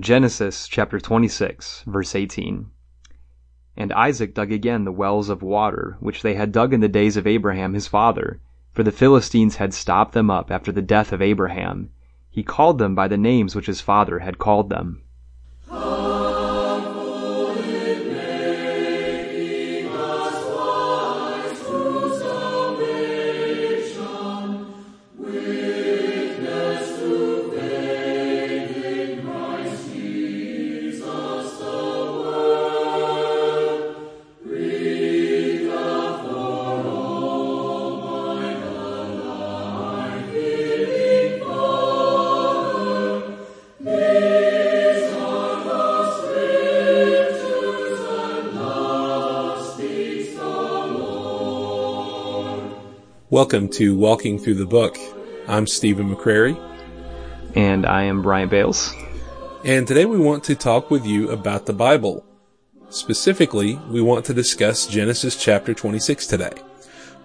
Genesis chapter 26, verse 18. And Isaac dug again the wells of water which they had dug in the days of Abraham his father, for the Philistines had stopped them up after the death of Abraham. He called them by the names which his father had called them. Welcome to Walking Through the Book. I'm Stephen McCrary. And I am Bryant Bales. And today we want to talk with you about the Bible. Specifically, we want to discuss Genesis chapter 26 today.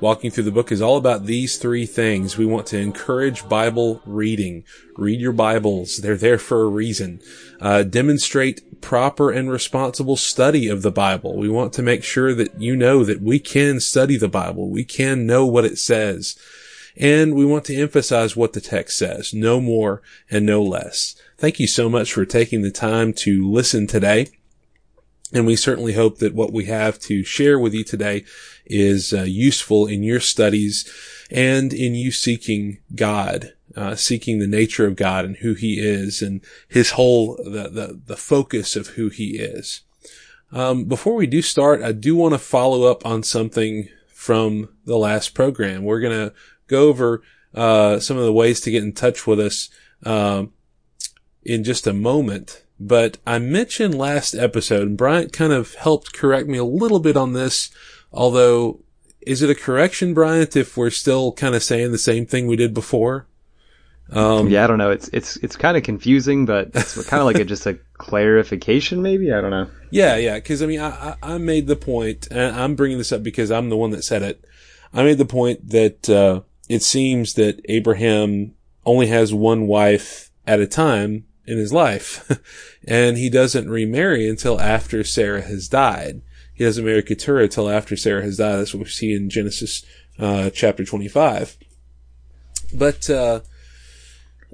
Walking through the book is all about these three things. We want to encourage Bible reading. Read your Bibles. They're there for a reason. Uh, demonstrate proper and responsible study of the Bible. We want to make sure that you know that we can study the Bible. We can know what it says. And we want to emphasize what the text says. No more and no less. Thank you so much for taking the time to listen today. And we certainly hope that what we have to share with you today is uh, useful in your studies and in you seeking God, uh, seeking the nature of God and who he is and his whole, the, the, the focus of who he is. Um, before we do start, I do want to follow up on something from the last program. We're going to go over, uh, some of the ways to get in touch with us, um, in just a moment. But I mentioned last episode, and Bryant kind of helped correct me a little bit on this, although is it a correction, Bryant, if we're still kind of saying the same thing we did before? Um, yeah, I don't know. It's it's it's kind of confusing, but it's kind of like a, just a clarification, maybe. I don't know. Yeah, yeah. Because I mean, I, I made the point, and I'm bringing this up because I'm the one that said it. I made the point that uh, it seems that Abraham only has one wife at a time in his life. and he doesn't remarry until after Sarah has died. He doesn't marry Keturah until after Sarah has died. That's what we see in Genesis, uh, chapter 25. But, uh,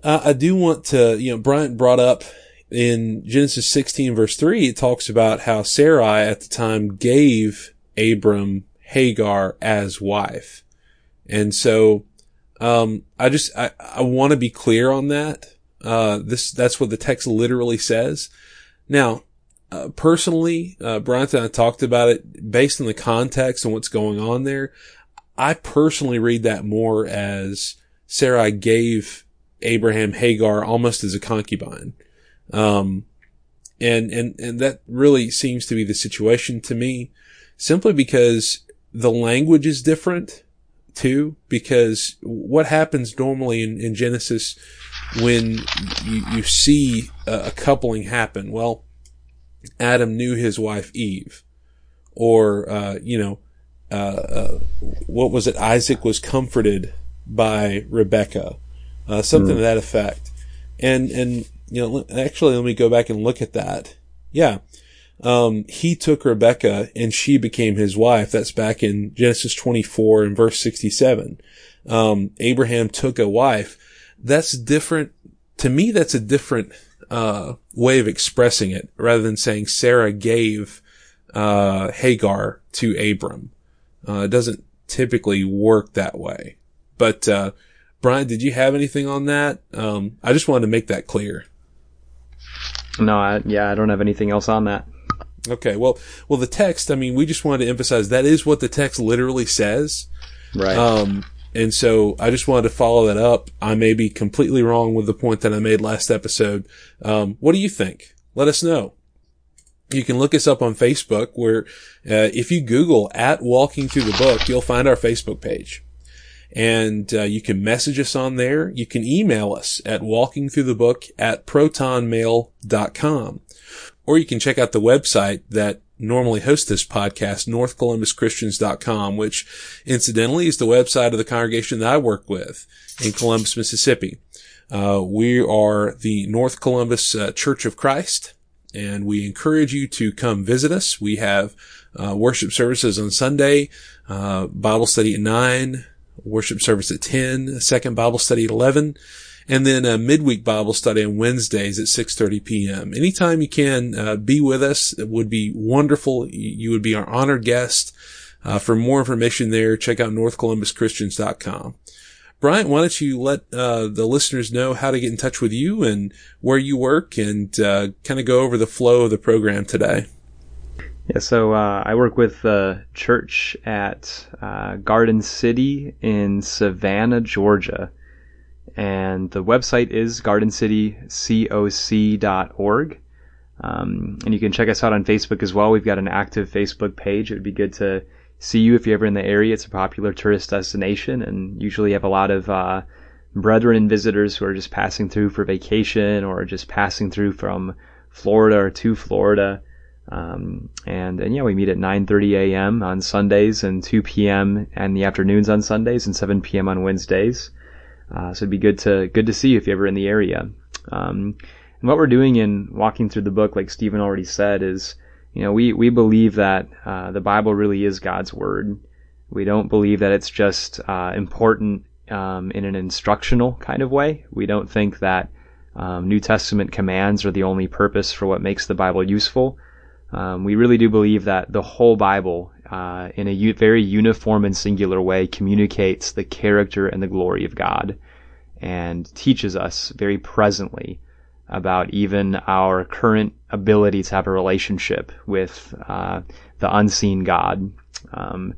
I do want to, you know, Bryant brought up in Genesis 16 verse 3, it talks about how Sarai at the time gave Abram Hagar as wife. And so, um, I just, I, I want to be clear on that uh, this, that's what the text literally says. Now, uh, personally, uh, Bryant and I talked about it based on the context and what's going on there. I personally read that more as Sarai gave Abraham Hagar almost as a concubine. Um, and, and, and that really seems to be the situation to me simply because the language is different too, because what happens normally in, in Genesis when you, you see a, a coupling happen. Well, Adam knew his wife Eve, or uh, you know, uh, uh, what was it? Isaac was comforted by Rebecca, uh, something mm. to that effect. And and you know, actually, let me go back and look at that. Yeah, um, he took Rebecca and she became his wife. That's back in Genesis 24 and verse 67. Um, Abraham took a wife that's different. To me, that's a different, uh, way of expressing it rather than saying Sarah gave, uh, Hagar to Abram. Uh, it doesn't typically work that way. But, uh, Bryant, did you have anything on that? Um, I just wanted to make that clear. No, I, yeah, I don't have anything else on that. Okay, well, well, the text. I mean, we just wanted to emphasize that is what the text literally says. Right. Um, and so I just wanted to follow that up. I may be completely wrong with the point that I made last episode. Um, what do you think? Let us know. You can look us up on Facebook where, uh, if you Google at walking through the book, you'll find our Facebook page. And, uh, you can message us on there. You can email us at walkingthroughthebook at protonmail.com. Or you can check out the website that normally hosts this podcast, northcolumbuschristians.com, which incidentally is the website of the congregation that I work with in Columbus, Mississippi. Uh, we are the North Columbus uh, Church of Christ, and we encourage you to come visit us. We have uh, worship services on Sunday, uh, Bible study at 9, worship service at 10, second Bible study at 11, and then a midweek Bible study on Wednesdays at 6:30 p.m. Anytime you can uh, be with us, it would be wonderful. You would be our honored guest. Uh, for more information there, check out northcolumbuschristians.com. Bryant, why don't you let uh, the listeners know how to get in touch with you and where you work, and uh, kind of go over the flow of the program today. Yeah, so uh, I work with the church at uh, Garden City in Savannah, Georgia and the website is gardencitycoc.org. Um, and you can check us out on Facebook as well. We've got an active Facebook page. It would be good to see you if you're ever in the area. It's a popular tourist destination and usually have a lot of uh, brethren and visitors who are just passing through for vacation or just passing through from Florida or to Florida. Um, and, and yeah, we meet at 9:30 a.m. on Sundays and 2 p.m. in the afternoons on Sundays and 7 p.m. on Wednesdays. Uh, so it'd be good to good to see you if you're ever in the area. Um, and what we're doing in walking through the book, like Stephen already said, is you know we we believe that uh, the Bible really is God's word. We don't believe that it's just uh, important um, in an instructional kind of way. We don't think that um, New Testament commands are the only purpose for what makes the Bible useful. Um, we really do believe that the whole Bible, uh, in a u- very uniform and singular way, communicates the character and the glory of God and teaches us very presently about even our current ability to have a relationship with uh, the unseen God. Um,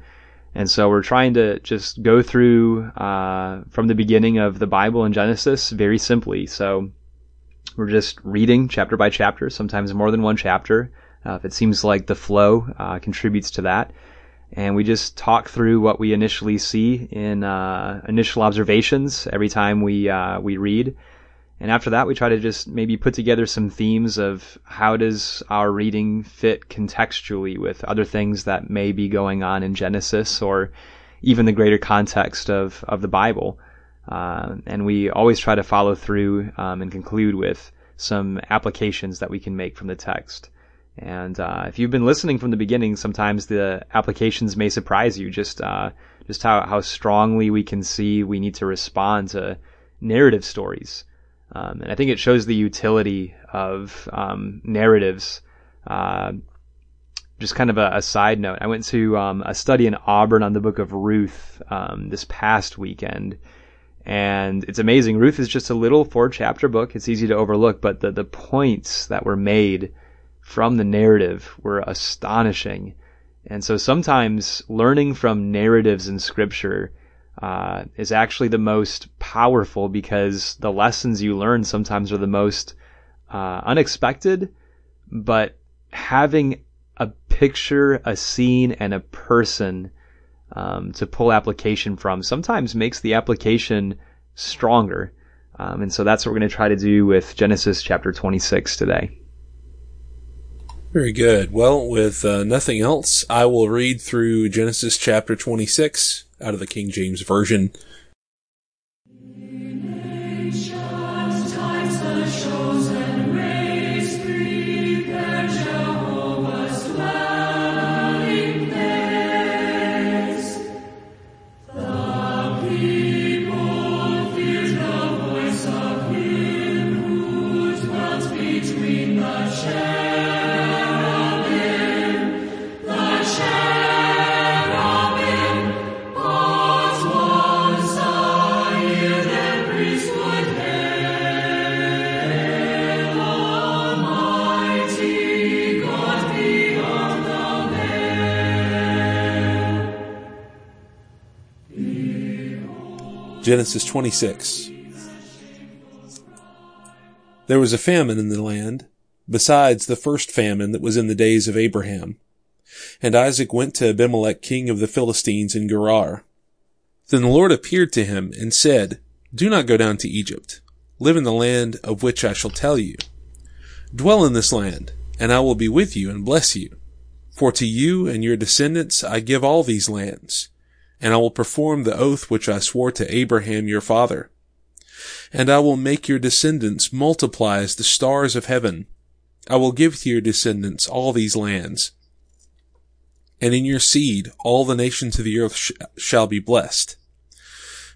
and so we're trying to just go through uh, from the beginning of the Bible in Genesis very simply. So we're just reading chapter by chapter, sometimes more than one chapter. Uh, if it seems like the flow uh, contributes to that. And we just talk through what we initially see in uh, initial observations every time we uh, we read. And after that, we try to just maybe put together some themes of how does our reading fit contextually with other things that may be going on in Genesis or even the greater context of, of the Bible. Uh, and we always try to follow through um, and conclude with some applications that we can make from the text. And uh, if you've been listening from the beginning, sometimes the applications may surprise you. Just uh, just how how strongly we can see we need to respond to narrative stories, um, and I think it shows the utility of um, narratives. Uh, just kind of a, a, side note, I went to um, a study in Auburn on the book of Ruth um, this past weekend, and it's amazing. Ruth is just a little four chapter book. It's easy to overlook, but the the points that were made from the narrative were astonishing. And so sometimes learning from narratives in scripture uh, is actually the most powerful because the lessons you learn sometimes are the most uh, unexpected, but having a picture, a scene, and a person um, to pull application from sometimes makes the application stronger. Um, and so that's what we're going to try to do with Genesis chapter 26 today. Very good. Well, with uh, nothing else, I will read through Genesis chapter 26 out of the King James Version. Genesis 26. There was a famine in the land, besides the first famine that was in the days of Abraham. And Isaac went to Abimelech king of the Philistines in Gerar. Then the Lord appeared to him and said, Do not go down to Egypt. Live in the land of which I shall tell you. Dwell in this land, and I will be with you and bless you. For to you and your descendants I give all these lands and I will perform the oath which I swore to Abraham your father. And I will make your descendants multiply as the stars of heaven. I will give to your descendants all these lands. And in your seed all the nations of the earth sh- shall be blessed.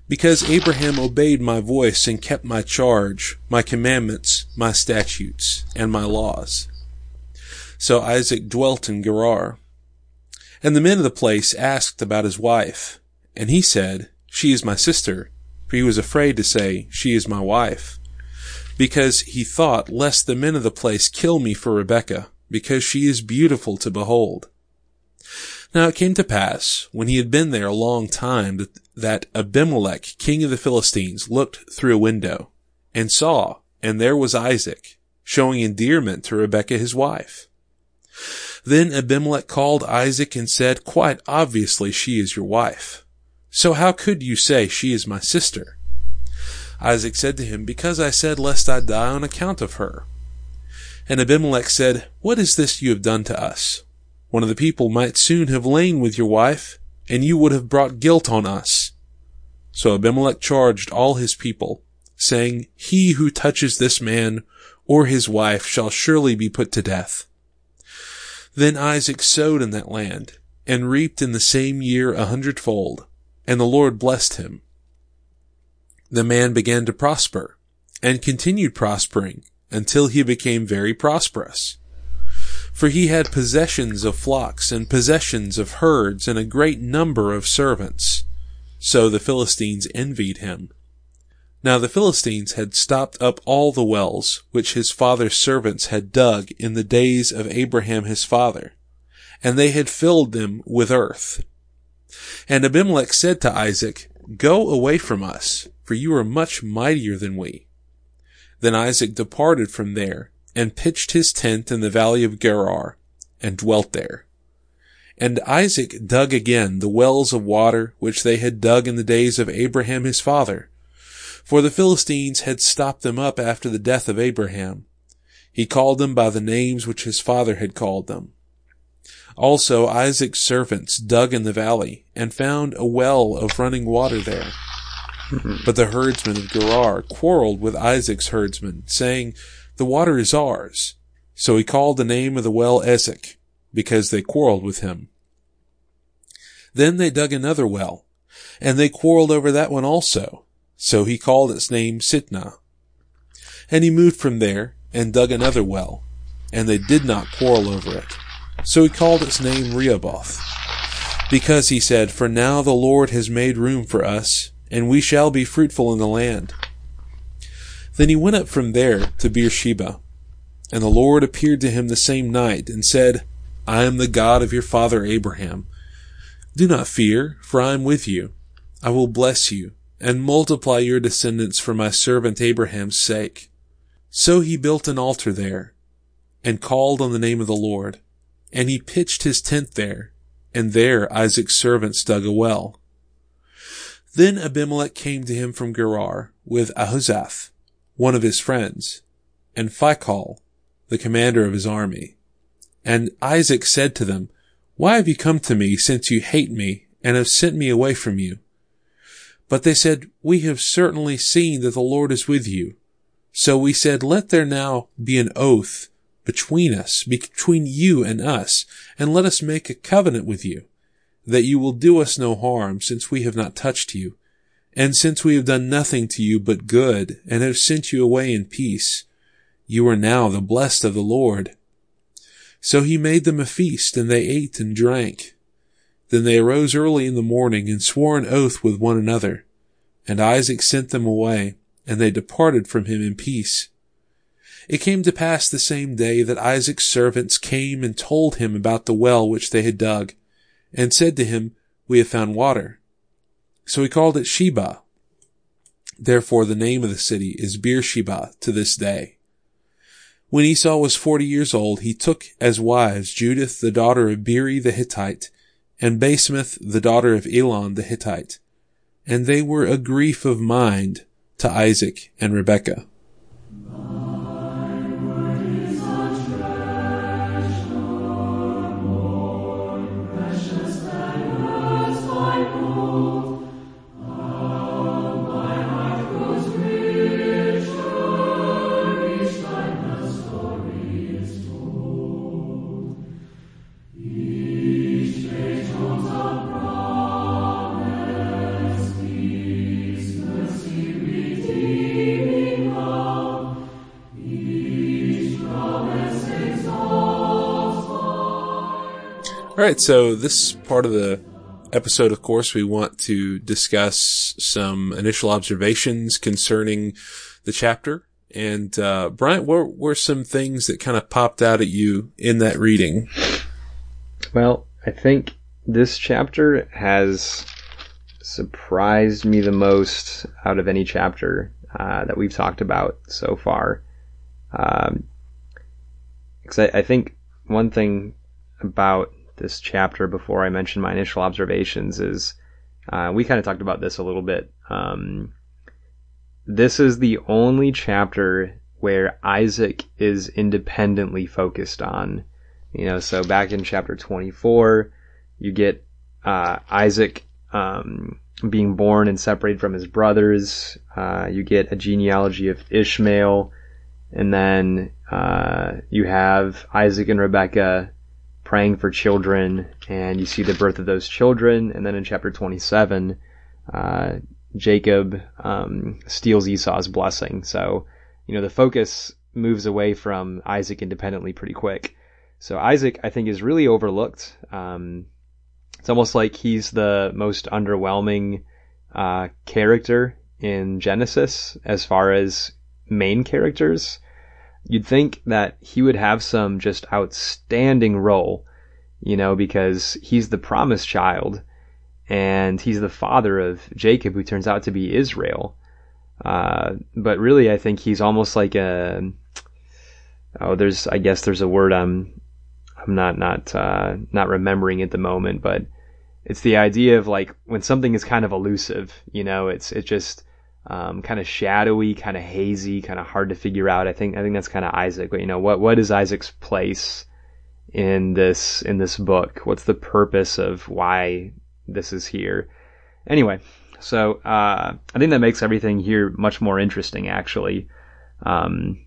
Because Abraham obeyed my voice and kept my charge, my commandments, my statutes, and my laws. So Isaac dwelt in Gerar. And the men of the place asked about his wife. And he said, She is my sister. For he was afraid to say, She is my wife. Because he thought, lest the men of the place kill me for Rebekah, because she is beautiful to behold. Now it came to pass, when he had been there a long time, that, Abimelech, king of the Philistines, looked through a window, and saw, and there was Isaac, showing endearment to Rebekah his wife. Then Abimelech called Isaac and said, Quite obviously she is your wife. So how could you say she is my sister? Isaac said to him, Because I said, Lest I die on account of her. And Abimelech said, What is this you have done to us? One of the people might soon have lain with your wife, and you would have brought guilt on us. So Abimelech charged all his people, saying, He who touches this man or his wife shall surely be put to death. Then Isaac sowed in that land, and reaped in the same year a hundredfold and the Lord blessed him. The man began to prosper and continued prospering until he became very prosperous. For he had possessions of flocks and possessions of herds and a great number of servants. So the Philistines envied him. Now the Philistines had stopped up all the wells which his father's servants had dug in the days of Abraham his father, and they had filled them with earth. And Abimelech said to Isaac, Go away from us, for you are much mightier than we. Then Isaac departed from there, and pitched his tent in the valley of Gerar, and dwelt there. And Isaac dug again the wells of water which they had dug in the days of Abraham his father, for the Philistines had stopped them up after the death of Abraham. He called them by the names which his father had called them. Also Isaac's servants dug in the valley and found a well of running water there. but the herdsmen of Gerar quarreled with Isaac's herdsmen, saying, The water is ours. So he called the name of the well Esek, because they quarreled with him. Then they dug another well, and they quarreled over that one also. So he called its name Sitnah. And he moved from there and dug another well, and they did not quarrel over it. So he called its name Rehoboth. Because he said, For now the Lord has made room for us, and we shall be fruitful in the land. Then he went up from there to Beersheba. And the Lord appeared to him the same night, and said, I am the God of your father Abraham. Do not fear, for I am with you. I will bless you, and multiply your descendants for my servant Abraham's sake. So he built an altar there, and called on the name of the Lord. And he pitched his tent there, and there Isaac's servants dug a well. Then Abimelech came to him from Gerar with Ahuzzath, one of his friends, and Phicol, the commander of his army. And Isaac said to them, Why have you come to me since you hate me and have sent me away from you? But they said, We have certainly seen that the Lord is with you. So we said, Let there now be an oath between us, between you and us, and let us make a covenant with you, that you will do us no harm, since we have not touched you, and since we have done nothing to you but good, and have sent you away in peace. You are now the blessed of the Lord. So he made them a feast, and they ate and drank. Then they arose early in the morning and swore an oath with one another. And Isaac sent them away, and they departed from him in peace. It came to pass the same day that Isaac's servants came and told him about the well which they had dug, and said to him, We have found water. So he called it Sheba. Therefore the name of the city is Beersheba to this day. When Esau was forty years old, he took as wives Judith the daughter of Beeri the Hittite, and Basemath the daughter of Elon the Hittite, and they were a grief of mind to Isaac and Rebekah. Right, so this part of the episode, of course, we want to discuss some initial observations concerning the chapter. And uh, Bryant, what were some things that kind of popped out at you in that reading? Well, I think this chapter has surprised me the most out of any chapter uh, that we've talked about so far. Um, because I, I think one thing about this chapter before I mention my initial observations is uh, we kind of talked about this a little bit. Um, this is the only chapter where Isaac is independently focused on. You know, so back in chapter 24, you get uh, Isaac um, being born and separated from his brothers. Uh, you get a genealogy of Ishmael, and then uh, you have Isaac and Rebekah praying for children, and you see the birth of those children. And then in chapter 27, uh, Jacob um, steals Esau's blessing. So, you know, the focus moves away from Isaac independently pretty quick. So Isaac, I think, is really overlooked. Um, it's almost like he's the most underwhelming uh, character in Genesis as far as main characters. You'd think that he would have some just outstanding role, you know, because he's the promised child and he's the father of Jacob, who turns out to be Israel. Uh, but really, I think he's almost like a oh, there's I guess there's a word I'm I'm not not uh, not remembering at the moment, but it's the idea of like when something is kind of elusive, you know, it's it just um, kind of shadowy, kind of hazy, kind of hard to figure out. I think I think that's kind of Isaac. But you know, what what is Isaac's place in this in this book? What's the purpose of why this is here? Anyway, so uh, I think that makes everything here much more interesting, actually. Um,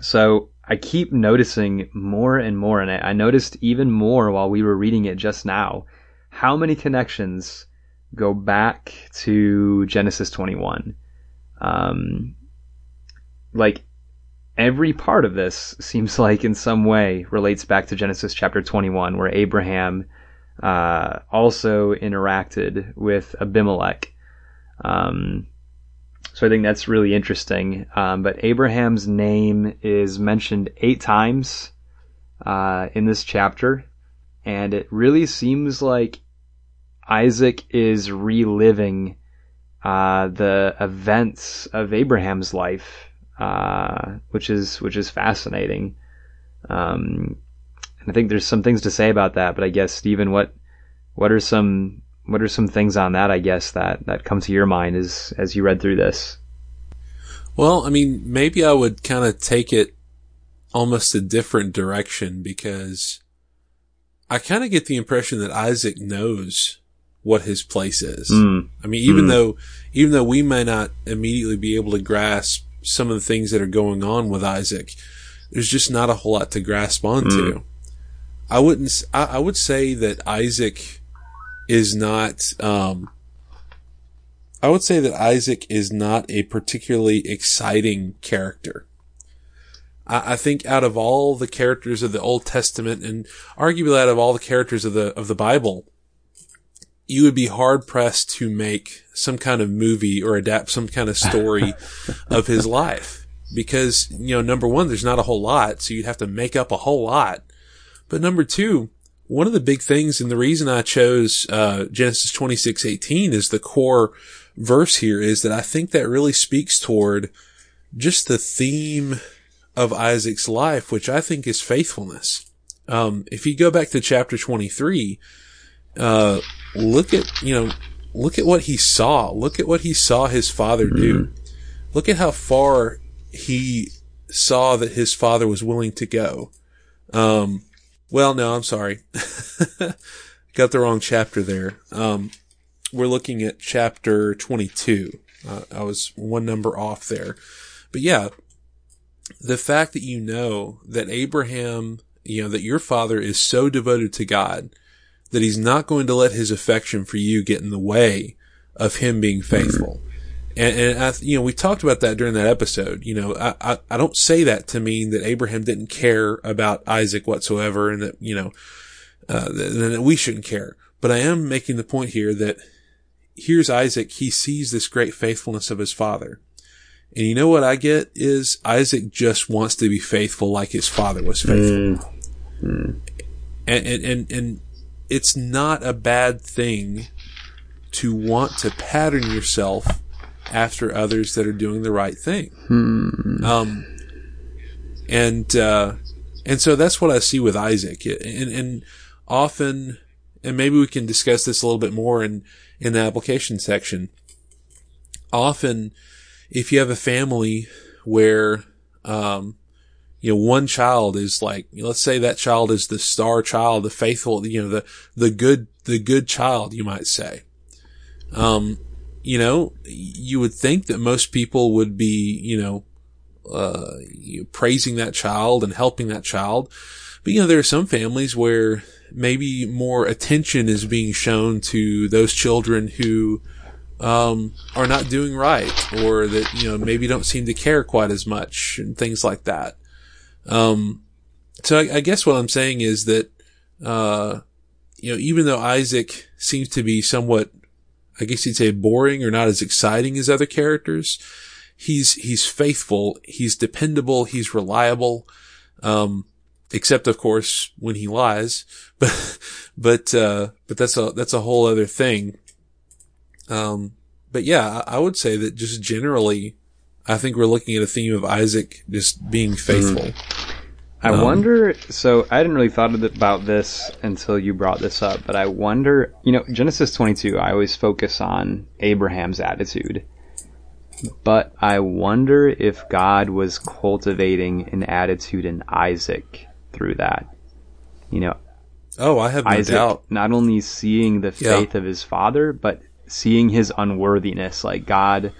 so I keep noticing more and more, and I, I noticed even more while we were reading it just now. How many connections go back to Genesis 21. Um, like every part of this seems like in some way relates back to Genesis chapter 21, where Abraham uh, also interacted with Abimelech. Um, so I think that's really interesting. Um, but Abraham's name is mentioned eight times uh, in this chapter, and it really seems like Isaac is reliving uh, the events of Abraham's life, uh, which is which is fascinating. Um, and I think there's some things to say about that. But I guess Stephen, what what are some what are some things on that? I guess that that come to your mind as as you read through this. Well, I mean, maybe I would kind of take it almost a different direction because I kind of get the impression that Isaac knows what his place is. Mm. I mean, even mm. though, even though we may not immediately be able to grasp some of the things that are going on with Isaac, there's just not a whole lot to grasp onto. Mm. I wouldn't, I, I, would say that Isaac is not, um, I would say that Isaac is not a particularly exciting character. I, I think out of all the characters of the Old Testament and arguably out of all the characters of the, of the Bible, you would be hard pressed to make some kind of movie or adapt some kind of story of his life because, you know, number one, there's not a whole lot. So you'd have to make up a whole lot. But number two, one of the big things and the reason I chose, uh, Genesis 26, 18 is the core verse here is that I think that really speaks toward just the theme of Isaac's life, which I think is faithfulness. Um, if you go back to chapter 23, uh, look at, you know, look at what he saw. Look at what he saw his father do. Mm-hmm. Look at how far he saw that his father was willing to go. Um, well, no, I'm sorry. Got the wrong chapter there. Um, we're looking at chapter 22. Uh, I was one number off there. But yeah, the fact that you know that Abraham, you know, that your father is so devoted to God that he's not going to let his affection for you get in the way of him being faithful. And, and I, you know, we talked about that during that episode. You know, I, I, I don't say that to mean that Abraham didn't care about Isaac whatsoever and that, you know, uh, then we shouldn't care. But I am making the point here that here's Isaac. He sees this great faithfulness of his father. And you know what I get is Isaac just wants to be faithful like his father was faithful. Mm. Mm. And, and, and, and it's not a bad thing to want to pattern yourself after others that are doing the right thing. Hmm. Um, and, uh, and so that's what I see with Isaac. And, and often, and maybe we can discuss this a little bit more in, in the application section. Often, if you have a family where, um, you know, one child is like, let's say that child is the star child, the faithful, you know, the, the good, the good child, you might say. Um, you know, you would think that most people would be, you know, uh, praising that child and helping that child. But, you know, there are some families where maybe more attention is being shown to those children who, um, are not doing right or that, you know, maybe don't seem to care quite as much and things like that. Um, so I, I guess what I'm saying is that, uh, you know, even though Isaac seems to be somewhat, I guess you'd say boring or not as exciting as other characters, he's, he's faithful, he's dependable, he's reliable. Um, except of course when he lies, but, but, uh, but that's a, that's a whole other thing. Um, but yeah, I, I would say that just generally, I think we're looking at a theme of Isaac just being faithful. Mm. I um, wonder. So I didn't really thought about this until you brought this up, but I wonder. You know, Genesis 22. I always focus on Abraham's attitude, but I wonder if God was cultivating an attitude in Isaac through that. You know. Oh, I have no Isaac doubt. Not only seeing the faith yeah. of his father, but seeing his unworthiness. Like God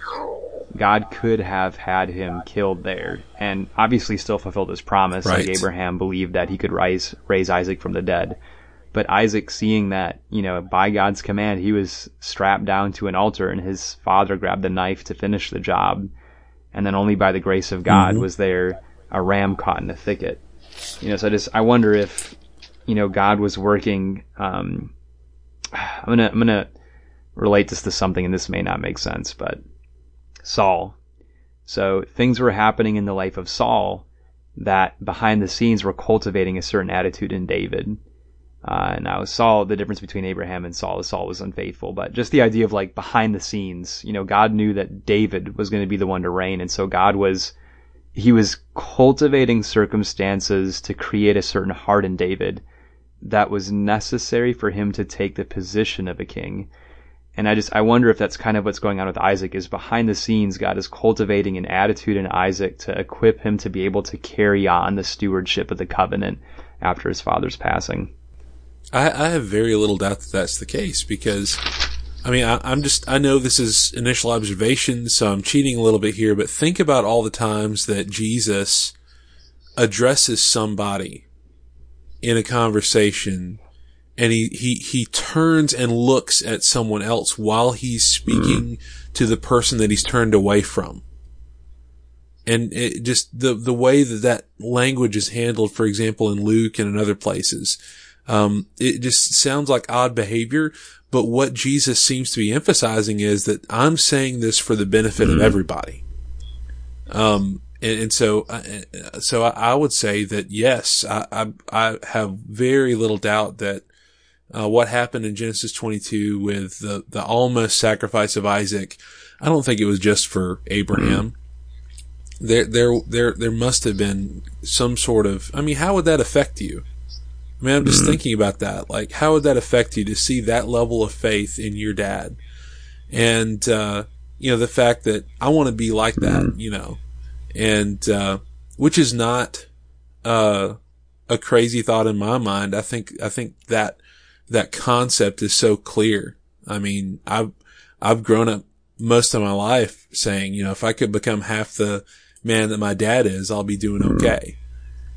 God could have had him killed there and obviously still fulfilled his promise. Right. Like Abraham believed that he could rise, raise Isaac from the dead. But Isaac seeing that, you know, by God's command, he was strapped down to an altar and his father grabbed the knife to finish the job. And then only by the grace of God mm-hmm. was there a ram caught in a thicket. You know, so I just, I wonder if, you know, God was working, um, I'm gonna, I'm gonna relate this to something and this may not make sense, but Saul. So things were happening in the life of Saul that behind the scenes were cultivating a certain attitude in David. Uh, now Saul, the difference between Abraham and Saul is Saul was unfaithful, but just the idea of like behind the scenes, you know, God knew that David was going to be the one to reign, and so God was, he was cultivating circumstances to create a certain heart in David that was necessary for him to take the position of a king. And I just, I wonder if that's kind of what's going on with Isaac is behind the scenes, God is cultivating an attitude in Isaac to equip him to be able to carry on the stewardship of the covenant after his father's passing. I, I have very little doubt that that's the case because, I mean, I, I'm just, I know this is initial observation, so I'm cheating a little bit here, but think about all the times that Jesus addresses somebody in a conversation and he, he, he turns and looks at someone else while he's speaking mm. to the person that he's turned away from. And it just, the, the way that that language is handled, for example, in Luke and in other places, um, it just sounds like odd behavior. But what Jesus seems to be emphasizing is that I'm saying this for the benefit mm. of everybody. Um, and, and, so, uh, so I, I, would say that yes, I, I, I have very little doubt that uh, what happened in Genesis 22 with the, the almost sacrifice of Isaac. I don't think it was just for Abraham. Mm-hmm. There, there, there, there must have been some sort of, I mean, how would that affect you? I mean, I'm just mm-hmm. thinking about that. Like, how would that affect you to see that level of faith in your dad? And, uh, you know, the fact that I want to be like that, mm-hmm. you know, and, uh, which is not, uh, a crazy thought in my mind. I think, I think that that concept is so clear. I mean, I've, I've grown up most of my life saying, you know, if I could become half the man that my dad is, I'll be doing mm-hmm. okay.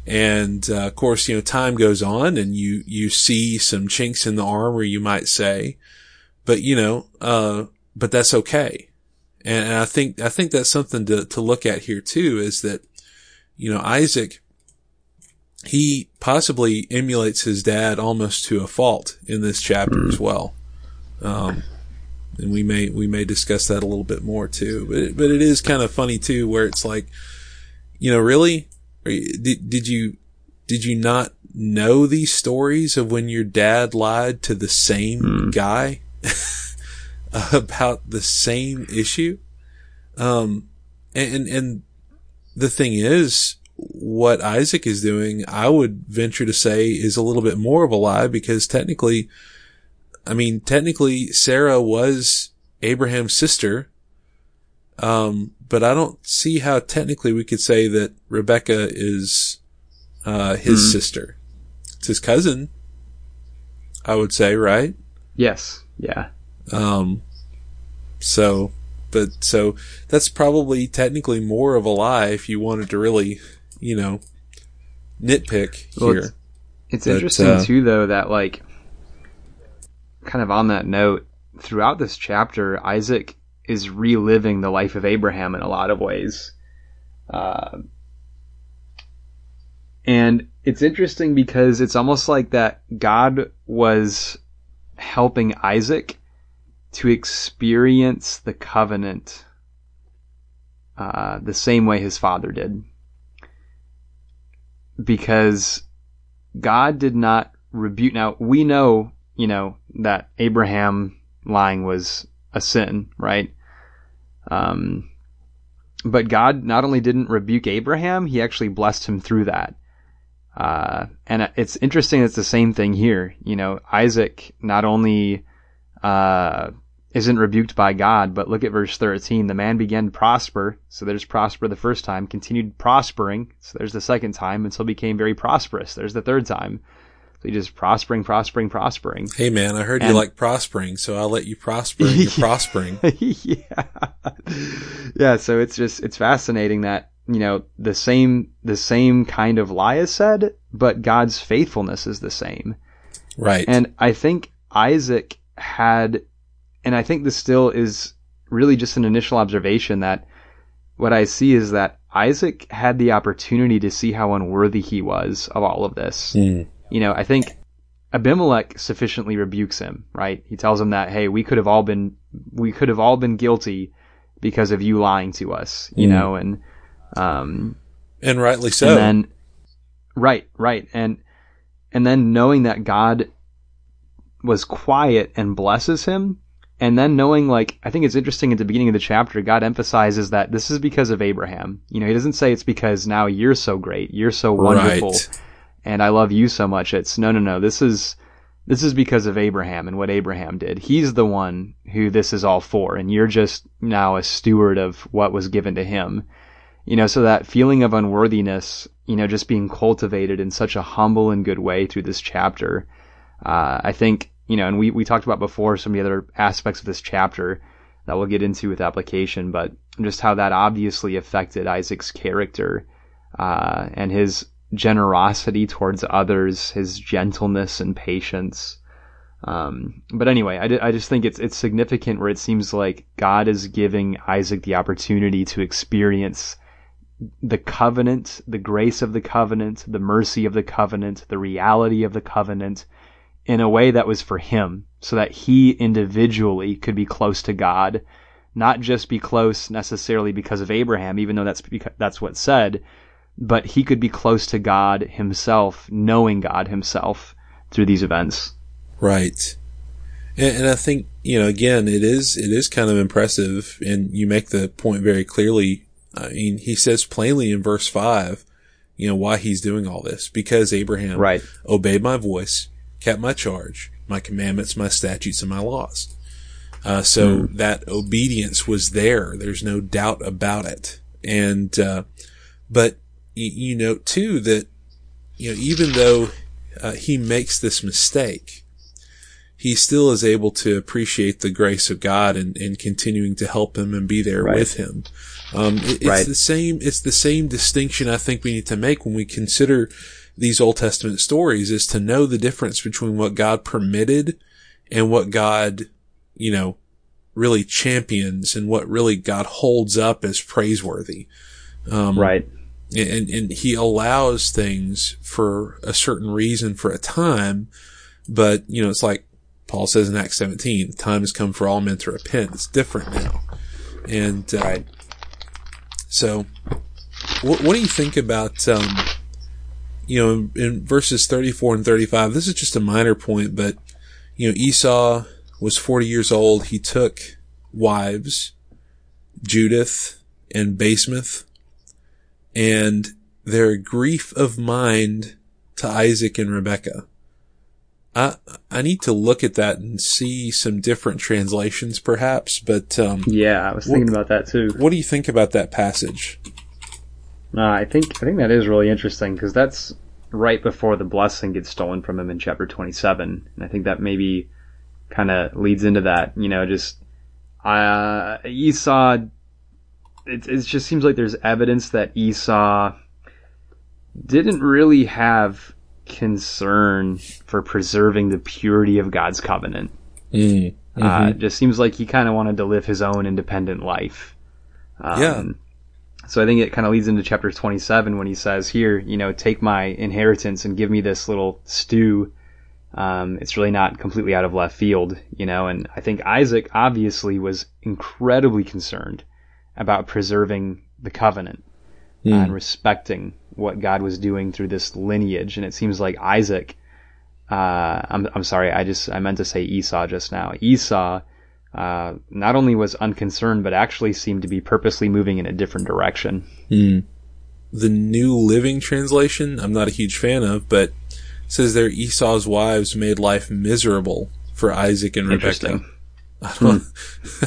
And, uh, of course, you know, time goes on and you, you see some chinks in the armor, you might say, but you know, uh, but that's okay. And, and I think, I think that's something to, to look at here too is that, you know, Isaac, he, possibly emulates his dad almost to a fault in this chapter mm. as well. Um, and we may we may discuss that a little bit more too. But it, but it is kind of funny too, where it's like, you know, really, did did you did you not know these stories of when your dad lied to the same mm. guy about the same issue? Um, and and the thing is, what Isaac is doing, I would venture to say, is a little bit more of a lie because technically I mean, technically Sarah was Abraham's sister. Um, but I don't see how technically we could say that Rebecca is, uh, his mm-hmm. sister. It's his cousin. I would say, right? Yes. Yeah. Um, so, but so that's probably technically more of a lie if you wanted to really, you know, nitpick well, here. It's, it's but, interesting uh, too, though, that like kind of on that note, throughout this chapter, Isaac is reliving the life of Abraham in a lot of ways. Uh, and it's interesting because it's almost like that God was helping Isaac to experience the covenant uh, the same way his father did. Because God did not rebuke. Now, we know you know, that Abraham lying was a sin, right? Um, but God not only didn't rebuke Abraham, he actually blessed him through that. Uh, and it's interesting. It's the same thing here. You know, Isaac not only, uh, isn't rebuked by God, but look at verse 13. The man began to prosper. So there's prosper the first time, continued prospering. So there's the second time until became very prosperous. There's the third time. So he just prospering, prospering, prospering. Hey man, I heard and, you like prospering, so I'll let you prosper you're prospering. yeah. Yeah, so it's just, it's fascinating that, you know, the same, the same kind of lie is said, but God's faithfulness is the same. Right. And I think Isaac had, and I think this still is really just an initial observation that what I see is that Isaac had the opportunity to see how unworthy he was of all of this. Mm you know, I think Abimelech sufficiently rebukes him, right? He tells him that, hey, we could have all been, we could have all been guilty because of you lying to us, you mm. know, and, um, and rightly so. And then, right, right. And, and then knowing that God was quiet and blesses him, and then knowing like I think it's interesting at the beginning of the chapter, God emphasizes that this is because of Abraham. You know, he doesn't say it's because now you're so great, you're so wonderful. Right and I love you so much. It's no, no, no. This is, this is because of Abraham and what Abraham did. He's the one who this is all for, and you're just now a steward of what was given to him. You know, so that feeling of unworthiness, you know, just being cultivated in such a humble and good way through this chapter. Uh, I think, you know, and we, we talked about before some of the other aspects of this chapter that we'll get into with application, but just how that obviously affected Isaac's character, uh, and his generosity towards others, his gentleness and patience. Um, but anyway, I, I just think it's it's significant where it seems like God is giving Isaac the opportunity to experience the covenant, the grace of the covenant, the mercy of the covenant, the reality of the covenant in a way that was for him, so that he individually could be close to God, not just be close necessarily because of Abraham, even though that's that's what's said, but he could be close to God himself, knowing God himself through these events. Right. And, and, I think, you know, again, it is, it is kind of impressive and you make the point very clearly. I mean, he says plainly in verse five, you know, why he's doing all this because Abraham right. obeyed my voice, kept my charge, my commandments, my statutes, and my laws. Uh, so mm. that obedience was there. There's no doubt about it. And, uh, but you, you note too that, you know, even though uh, he makes this mistake, he still is able to appreciate the grace of God and, and continuing to help him and be there right. with him. Um, it, it's right. the same, it's the same distinction I think we need to make when we consider these Old Testament stories is to know the difference between what God permitted and what God, you know, really champions and what really God holds up as praiseworthy. Um, right and, and he allows things for a certain reason for a time, but you know, it's like Paul says in Acts 17, time has come for all men to repent. It's different now. And, uh, Right. so what, what do you think about, um, you know, in, in verses 34 and 35, this is just a minor point, but, you know, Esau was 40 years old. He took wives, Judith and Basemath, and their grief of mind to Isaac and Rebekah. I, I need to look at that and see some different translations perhaps, but, um, Yeah, I was thinking about that too. what do you think about that passage? Uh, I think I think that is really interesting because that's right before the blessing gets stolen from him in chapter 27, and I think that maybe kind of leads into that. You know, just uh, Esau. It, it just seems like there's evidence that Esau didn't really have concern for preserving the purity of God's covenant. Mm. Uh, it just seems like he kind of wanted to live his own independent life. Um, Yeah. So I think it kind of leads into chapter 27 when he says, "Here, you know, take my inheritance and give me this little stew." Um, it's really not completely out of left field, you know. And I think Isaac obviously was incredibly concerned about preserving the covenant uh, and respecting what God was doing through this lineage. And it seems like Isaac, uh, I'm, I'm sorry, I just, I meant to say Esau just now. Esau, uh, not only was unconcerned, but actually seemed to be purposely moving in a different direction. the New Living Translation, I'm not a huge fan of, but says there Esau's wives made life miserable for Isaac and Rebekah. Interesting. I don't,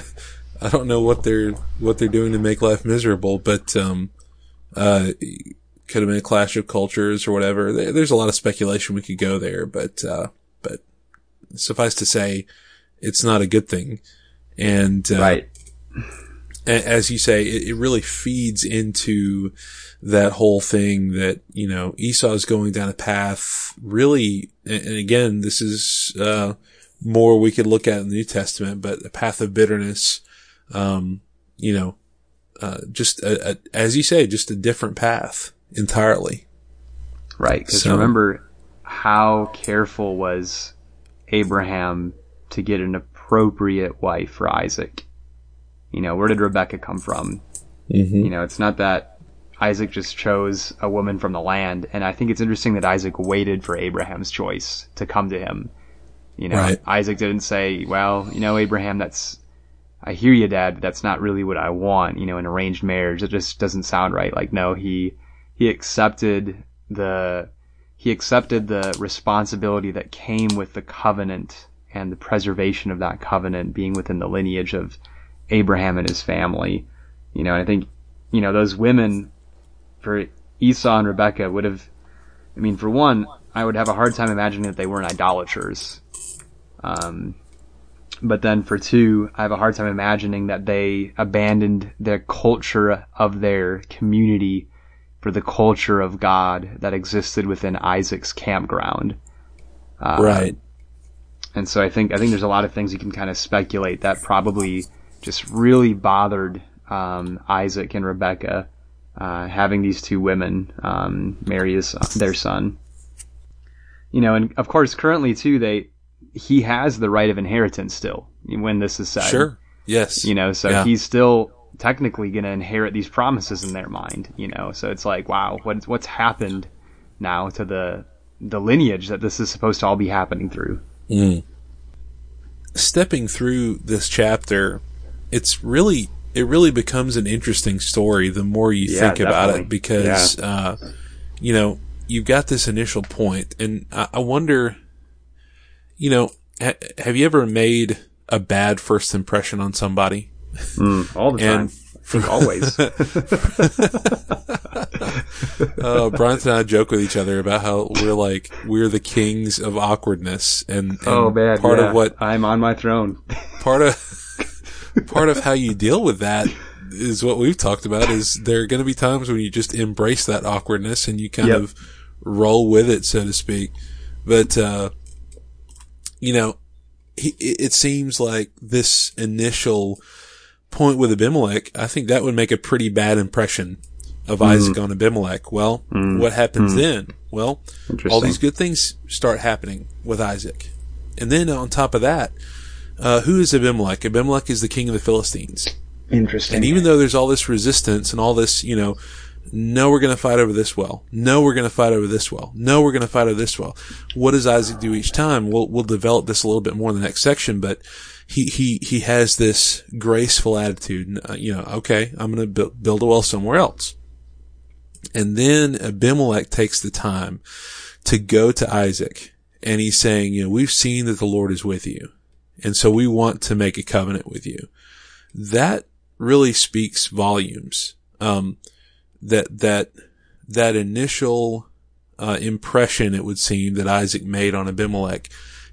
I don't know what they're what they're doing to make life miserable, but um, uh, could have been a clash of cultures or whatever. There's a lot of speculation we could go there, but uh, but suffice to say, it's not a good thing. And uh, Right. as you say, it, it really feeds into that whole thing that, you know, Esau is going down a path really, and again, this is, uh, more we could look at in the New Testament, but a path of bitterness, um, you know, uh, just a, a, as you say, just a different path entirely. Right. Because So- remember how careful was Abraham to get an appropriate wife for Isaac? You know, where did Rebecca come from? Mm-hmm. You know, it's not that Isaac just chose a woman from the land. And I think it's interesting that Isaac waited for Abraham's choice to come to him. You know, Right. Isaac didn't say, well, you know, Abraham, that's, I hear you, dad, but that's not really what I want. You know, an arranged marriage, it just doesn't sound right. Like, no, he, he accepted the, he accepted the responsibility that came with the covenant and the preservation of that covenant being within the lineage of Abraham and his family. You know, and I think, you know, those women for Esau and Rebecca would have, I mean, for one, I would have a hard time imagining that they weren't idolaters. Um, but then for two, I have a hard time imagining that they abandoned their culture of their community for the culture of God that existed within Isaac's campground. Uh, Right. And so I think I think there's a lot of things you can kind of speculate that probably just really bothered um, Isaac and Rebecca uh, having these two women um, marry his, their son. You know, and of course, currently too, they he has the right of inheritance still when this is said. Sure. Yes. You know, so Yeah. he's still technically going to inherit these promises in their mind. You know, so it's like, wow, what's what's happened now to the the lineage that this is supposed to all be happening through? Stepping through this chapter, it's really it really becomes an interesting story the more you Yeah, think about definitely. it because uh, you know you've got this initial point, and I, I wonder, you know, ha- have you ever made a bad first impression on somebody? All the time. And I think always. uh, Bryant and I joke with each other about how we're like we're the kings of awkwardness, and, and oh man, part yeah. of what I'm on my throne. part of part of how you deal with that is what we've talked about is there are going to be times when you just embrace that awkwardness and you kind Yep. of roll with it so to speak but uh you know he, it it seems like this initial point with Abimelech I think that would make a pretty bad impression of Isaac mm. on Abimelech. Well, mm. what happens mm. then? Well, all these good things start happening with Isaac. And then on top of that, uh, who is Abimelech? Abimelech is the king of the Philistines. Interesting. And even though there's all this resistance and all this, you know, no, we're going to fight over this well. No, we're going to fight over this well. No, we're going to fight over this well. What does Isaac do each time? We'll, we'll develop this a little bit more in the next section, but he, he, he has this graceful attitude. Uh, you know, okay, I'm going to build, a well somewhere else. And then Abimelech takes the time to go to Isaac and he's saying, you know, we've seen that the Lord is with you. And so we want to make a covenant with you. That really speaks volumes. Um, that, that, that initial, uh, impression, it would seem that Isaac made on Abimelech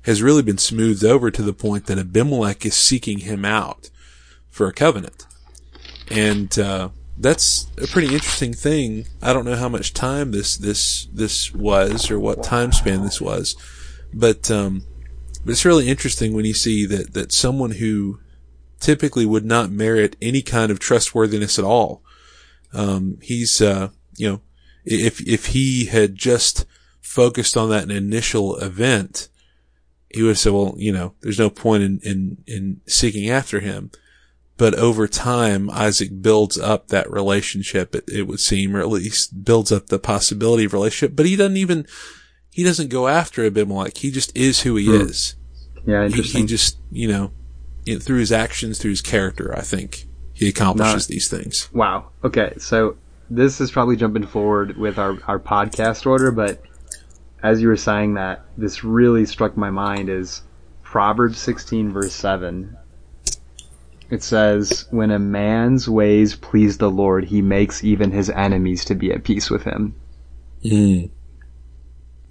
has really been smoothed over to the point that Abimelech is seeking him out for a covenant. And, uh, that's a pretty interesting thing. I don't know how much time this, this, this was or what time span this was, but, um, but it's really interesting when you see that, that someone who typically would not merit any kind of trustworthiness at all, um, he's, uh, you know, if, if he had just focused on that initial event, he would have said, well, you know, there's no point in, in, in seeking after him. But over time, Isaac builds up that relationship, it, it would seem, or at least builds up the possibility of relationship. But he doesn't even, he doesn't go after Abimelech. He just is who he hmm. is. yeah, He, interesting. he just, you know, it, through his actions, through his character, I think he accomplishes these things. Wow. Okay. So this is probably jumping forward with our, our podcast order, but as you were saying that, this really struck my mind is Proverbs 16 verse 7. It says, when a man's ways please the Lord, he makes even his enemies to be at peace with him. Mm.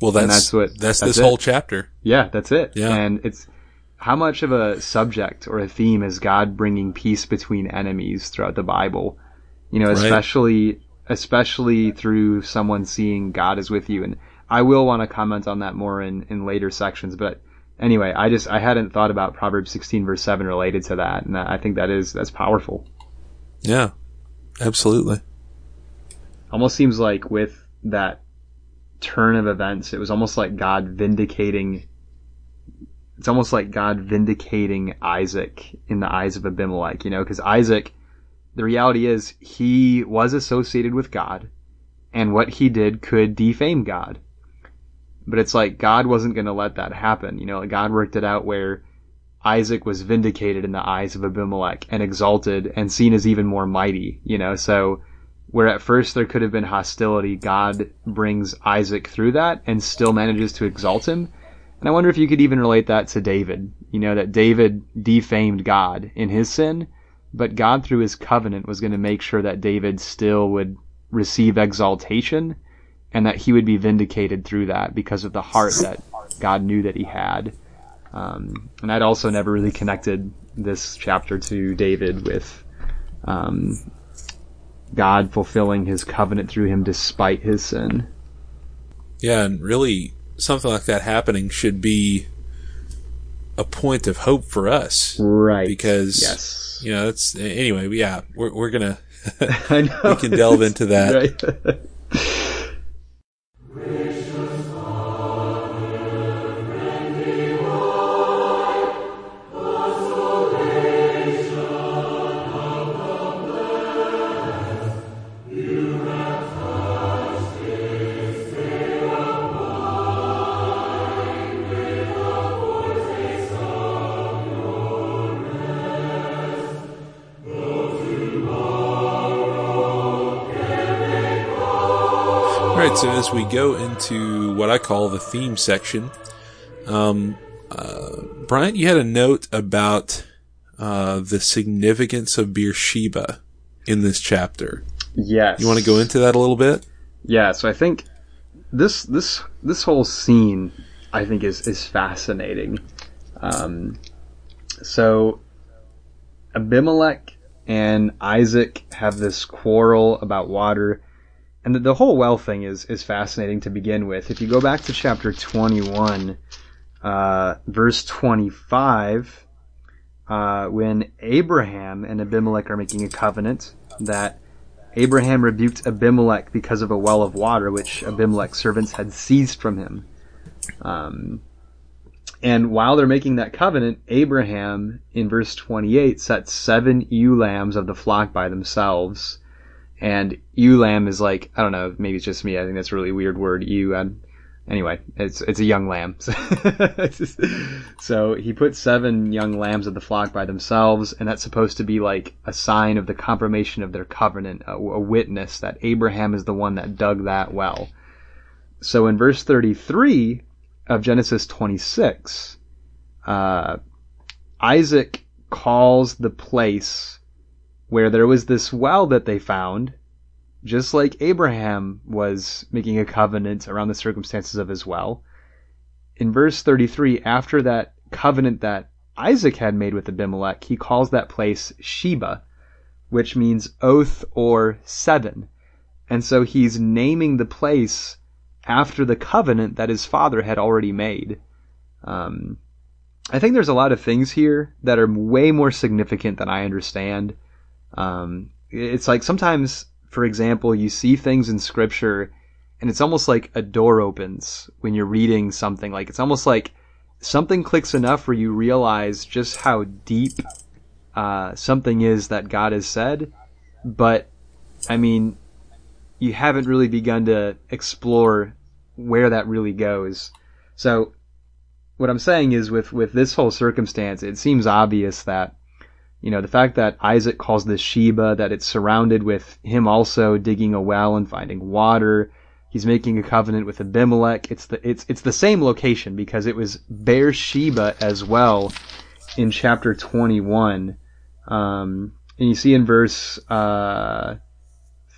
Well, that's, that's what- that's, that's this it. whole chapter. Yeah, that's it. Yeah. And it's how much of a subject or a theme is God bringing peace between enemies throughout the Bible? You know, Right. especially especially through someone seeing God is with you. And I will want to comment on that more in in later sections, but anyway, I just I hadn't thought about Proverbs 16 verse 7 related to that, and I think that is that's powerful. Yeah, absolutely. Almost seems like with that turn of events, it was almost like God vindicating. It's almost like God vindicating Isaac in the eyes of Abimelech, you know, because Isaac, the reality is he was associated with God, and what he did could defame God. But it's like God wasn't going to let that happen, you know. God worked it out where Isaac was vindicated in the eyes of Abimelech and exalted and seen as even more mighty, you know. So where at first there could have been hostility, God brings Isaac through that and still manages to exalt him. And I wonder if you could even relate that to David. You know, that David defamed God in his sin, but God through his covenant was going to make sure that David still would receive exaltation and that he would be vindicated through that because of the heart that God knew that he had. Um, and I'd also never really connected this chapter to David with um, God fulfilling his covenant through him despite his sin. Yeah, and really, something like that happening should be a point of hope for us. Right. Because, yes. You know, that's, anyway, yeah, we're, we're gonna, we can delve into that. Right. So as we go into what I call the theme section, um, uh, Bryant, you had a note about uh, the significance of Beersheba in this chapter. yes. You want to go into that a little bit? Yeah, so I think this this this whole scene I think is is fascinating. Um, so Abimelech and Isaac have this quarrel about water, and the, the whole well thing is is fascinating to begin with. If you go back to chapter twenty one, uh, verse twenty five. Uh, when Abraham and Abimelech are making a covenant that Abraham rebuked Abimelech because of a well of water which Abimelech's servants had seized from him. Um, and while they're making that covenant, Abraham, in verse 28, sets seven ewe lambs of the flock by themselves. And ewe is like, I don't know, maybe it's just me, I think that's a really weird word, ewe. And anyway, it's, it's a young lamb. so he put seven young lambs of the flock by themselves, and that's supposed to be like a sign of the confirmation of their covenant, a, a witness that Abraham is the one that dug that well. So in verse 33, of Genesis 26, uh, Isaac calls the place where there was this well that they found, just like Abraham was making a covenant around the circumstances of his well. In verse 33, after that covenant that Isaac had made with Abimelech, he calls that place Sheba, which means oath or seven. And so he's naming the place after the covenant that his father had already made. Um, I think there's a lot of things here that are way more significant than I understand. Um, it's like sometimes, for example, you see things in scripture and it's almost like a door opens when you're reading something. Like it's almost like something clicks enough where you realize just how deep uh, something is that God has said. But I mean, you haven't really begun to explore where that really goes. So what I'm saying is with, with this whole circumstance, it seems obvious that, you know, the fact that Isaac calls this Sheba, that it's surrounded with him also digging a well and finding water. He's making a covenant with Abimelech. It's the, it's, it's the same location because it was Beersheba as well in chapter 21. Um, and you see in verse, uh,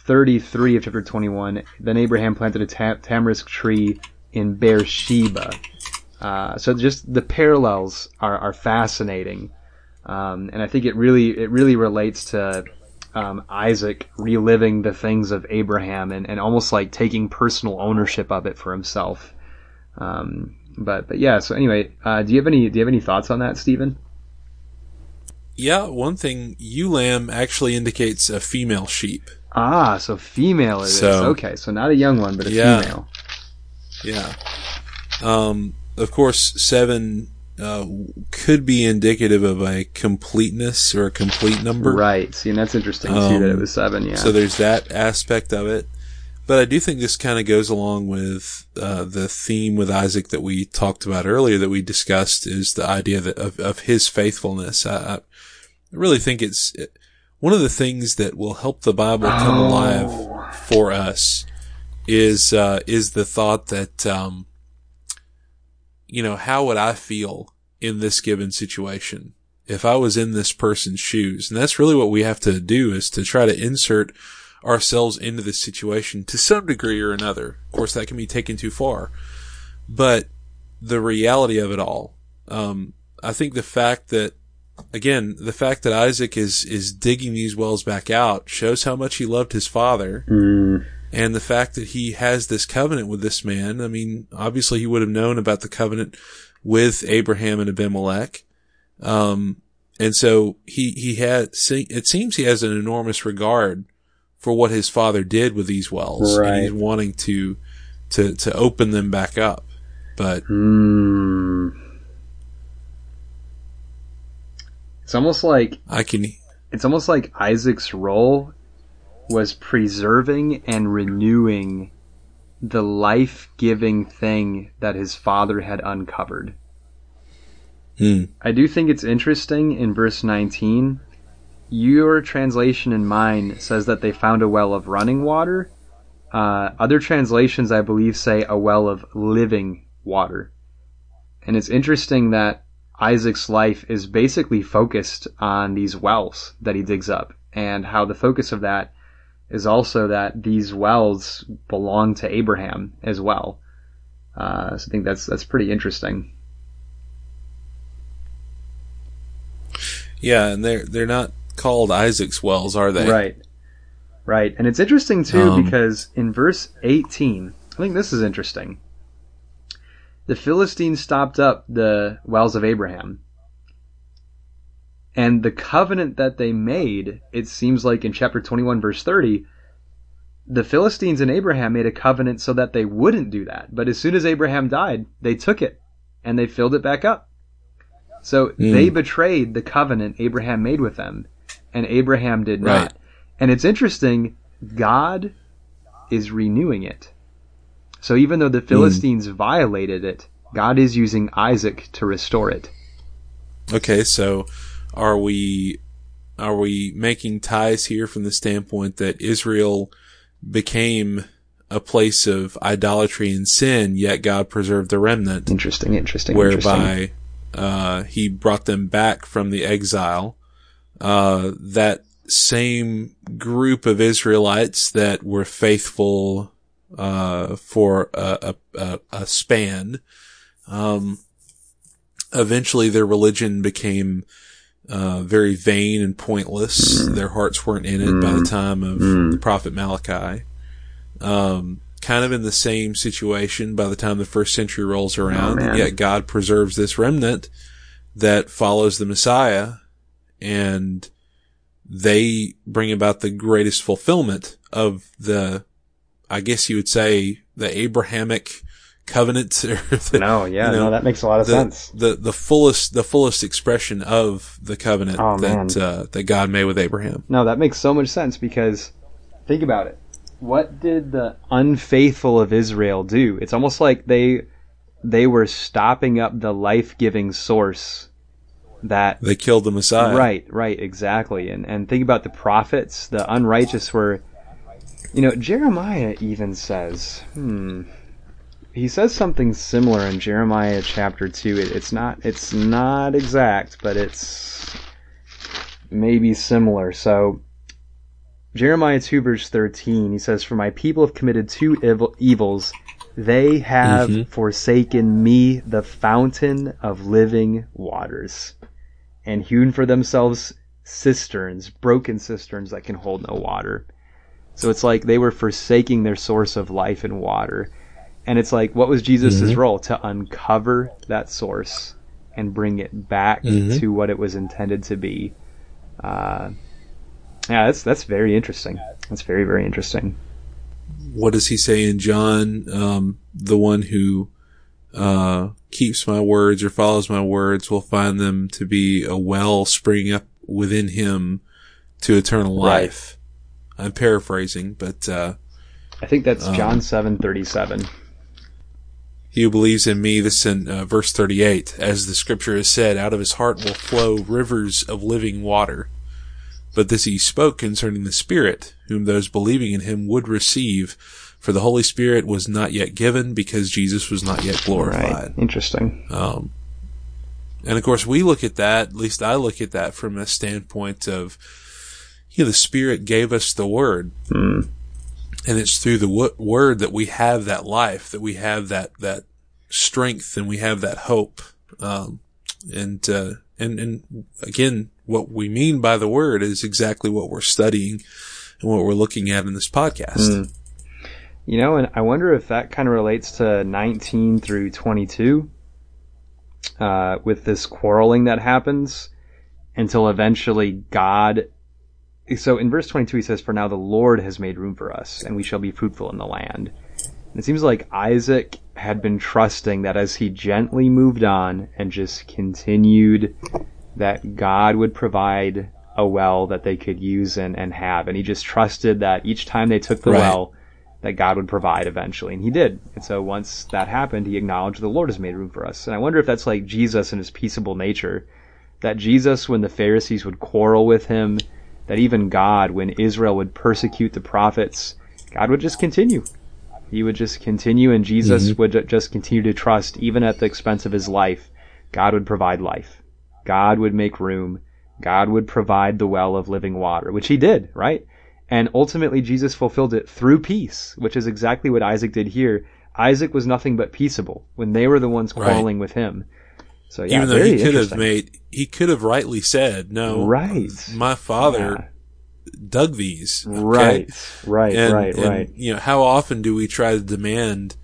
33 of chapter 21, then Abraham planted a tam- tamarisk tree in Beersheba. Uh, so just the parallels are, are fascinating. Um, and I think it really, it really relates to, um, Isaac reliving the things of Abraham and, and almost like taking personal ownership of it for himself. Um, but, but yeah, so anyway, uh, do you have any, do you have any thoughts on that, Stephen? Yeah, one thing, ewe lamb actually indicates a female sheep. Ah, so female it so, is. Okay, so not a young one, but a yeah, female. Yeah. Um, of course, seven uh, could be indicative of a completeness or a complete number. Right. See, and that's interesting um, too that it um, was seven. Yeah. So there's that aspect of it. But I do think this kind of goes along with uh, the theme with Isaac that we talked about earlier, that we discussed, is the idea that, of, of his faithfulness. I, I really think it's one of the things that will help the Bible come oh. alive for us is uh, is the thought that um, you know how would I feel in this given situation if I was in this person's shoes, and that's really what we have to do is to try to insert ourselves into this situation to some degree or another. Of course, that can be taken too far, but the reality of it all. Um, I think the fact that again, the fact that Isaac is is digging these wells back out shows how much he loved his father. Mm. And the fact that he has this covenant with this man, I mean, obviously he would have known about the covenant with Abraham and Abimelech. Um, and so he, he had, it seems he has an enormous regard for what his father did with these wells. Right. And he's wanting to, to, to open them back up. But, mm. It's almost like I can. It's almost like Isaac's role was preserving and renewing the life-giving thing that his father had uncovered. Hmm. I do think it's interesting in verse 19. Your translation and mine says that they found a well of running water. Uh, other translations, I believe, say a well of living water. And it's interesting that Isaac's life is basically focused on these wells that he digs up and how the focus of that is also that these wells belong to Abraham as well. Uh, so I think that's that's pretty interesting. Yeah, and they're they're not called Isaac's wells, are they? Right, right. And it's interesting too um, because in verse eighteen, I think this is interesting the Philistines stopped up the wells of Abraham. And the covenant that they made, it seems like in chapter 21 verse 30, the Philistines and Abraham made a covenant so that they wouldn't do that. But as soon as Abraham died, they took it and they filled it back up. So Mm. they betrayed the covenant Abraham made with them, and Abraham did Right. not. And it's interesting, God is renewing it. So even though the Philistines violated it, God is using Isaac to restore it. Okay, so are we are we making ties here from the standpoint that Israel became a place of idolatry and sin, yet God preserved the remnant, Interesting, interesting, interesting. whereby uh, He brought them back from the exile. Uh, that same group of Israelites that were faithful uh, for a, a, a, a span. Um, eventually, their religion became uh, very vain and pointless. Their hearts weren't in it by the time of the prophet Malachi. Um, kind of in the same situation by the time the first century rolls around. man. yet God preserves this remnant that follows the Messiah and they bring about the greatest fulfillment of the, I guess you would say, the Abrahamic covenant or the, no, yeah, you know, no, that makes a lot of the, sense. the, the fullest, the fullest expression of the covenant Oh, that, uh, that God made with Abraham. No, that makes so much sense because think about it. What did the unfaithful of Israel do? It's almost like they they were stopping up the life-giving source that They killed the Messiah. Right, right, exactly. And and think about the prophets, the unrighteous were you know, Jeremiah even says, hmm he says something similar in Jeremiah chapter 2. It, it's not it's not exact, but it's maybe similar. So Jeremiah 2 verse 13, he says, For my people have committed two evil, evils. They have Mhm. forsaken me, the fountain of living waters, and hewn for themselves cisterns, broken cisterns that can hold no water. So it's like they were forsaking their source of life and water. And it's like, what was Jesus' Mhm. role? To uncover that source and bring it back Mhm. to what it was intended to be. Uh, yeah, that's that's very interesting. That's very very interesting. what does he say in John? Um, the one who uh, keeps my words or follows my words will find them to be a well springing up within him to eternal Right. life. I'm paraphrasing, but uh, I think that's Um, John seven thirty seven. He who believes in me, this in uh, verse 38, as the scripture has said, out of his heart will flow rivers of living water. But this he spoke concerning the Spirit, whom those believing in him would receive, for the Holy Spirit was not yet given because Jesus was not yet glorified. Right. Interesting. Um, and of course, we look at that, at least I look at that from a standpoint of, you know, the Spirit gave us the Word. Hmm. And it's through the w- Word that we have that life, that we have that, that strength and we have that hope. Um, and, uh, and, and again, what we mean by the Word is exactly what we're studying and what we're looking at in this podcast. Hmm. You know, and I wonder if that kind of relates to 19 through 22 uh, with this quarreling that happens until eventually God. So in verse 22, he says, For now the Lord has made room for us, and we shall be fruitful in the land. And it seems like Isaac had been trusting that as he gently moved on and just continued, that God would provide a well that they could use and, and have. And he just trusted that each time they took the Right. well, that God would provide eventually. And he did. And so once that happened, he acknowledged the Lord has made room for us. And I wonder if that's like Jesus and his peaceable nature. That Jesus, when the Pharisees would quarrel with him, that even God, when Israel would persecute the prophets, God would just continue. He would just continue, and Jesus mm-hmm. would just continue to trust, even at the expense of his life. God would provide life. God would make room. God would provide the well of living water, which he did, right? And ultimately, Jesus fulfilled it through peace, which is exactly what Isaac did here. Isaac was nothing but peaceable when they were the ones Right. quarreling with him. So yeah, Even though he could have made, he could have rightly said, no, Right. my father dug these. okay? Right, right, and, right, and, right. You know, how often do we try to demand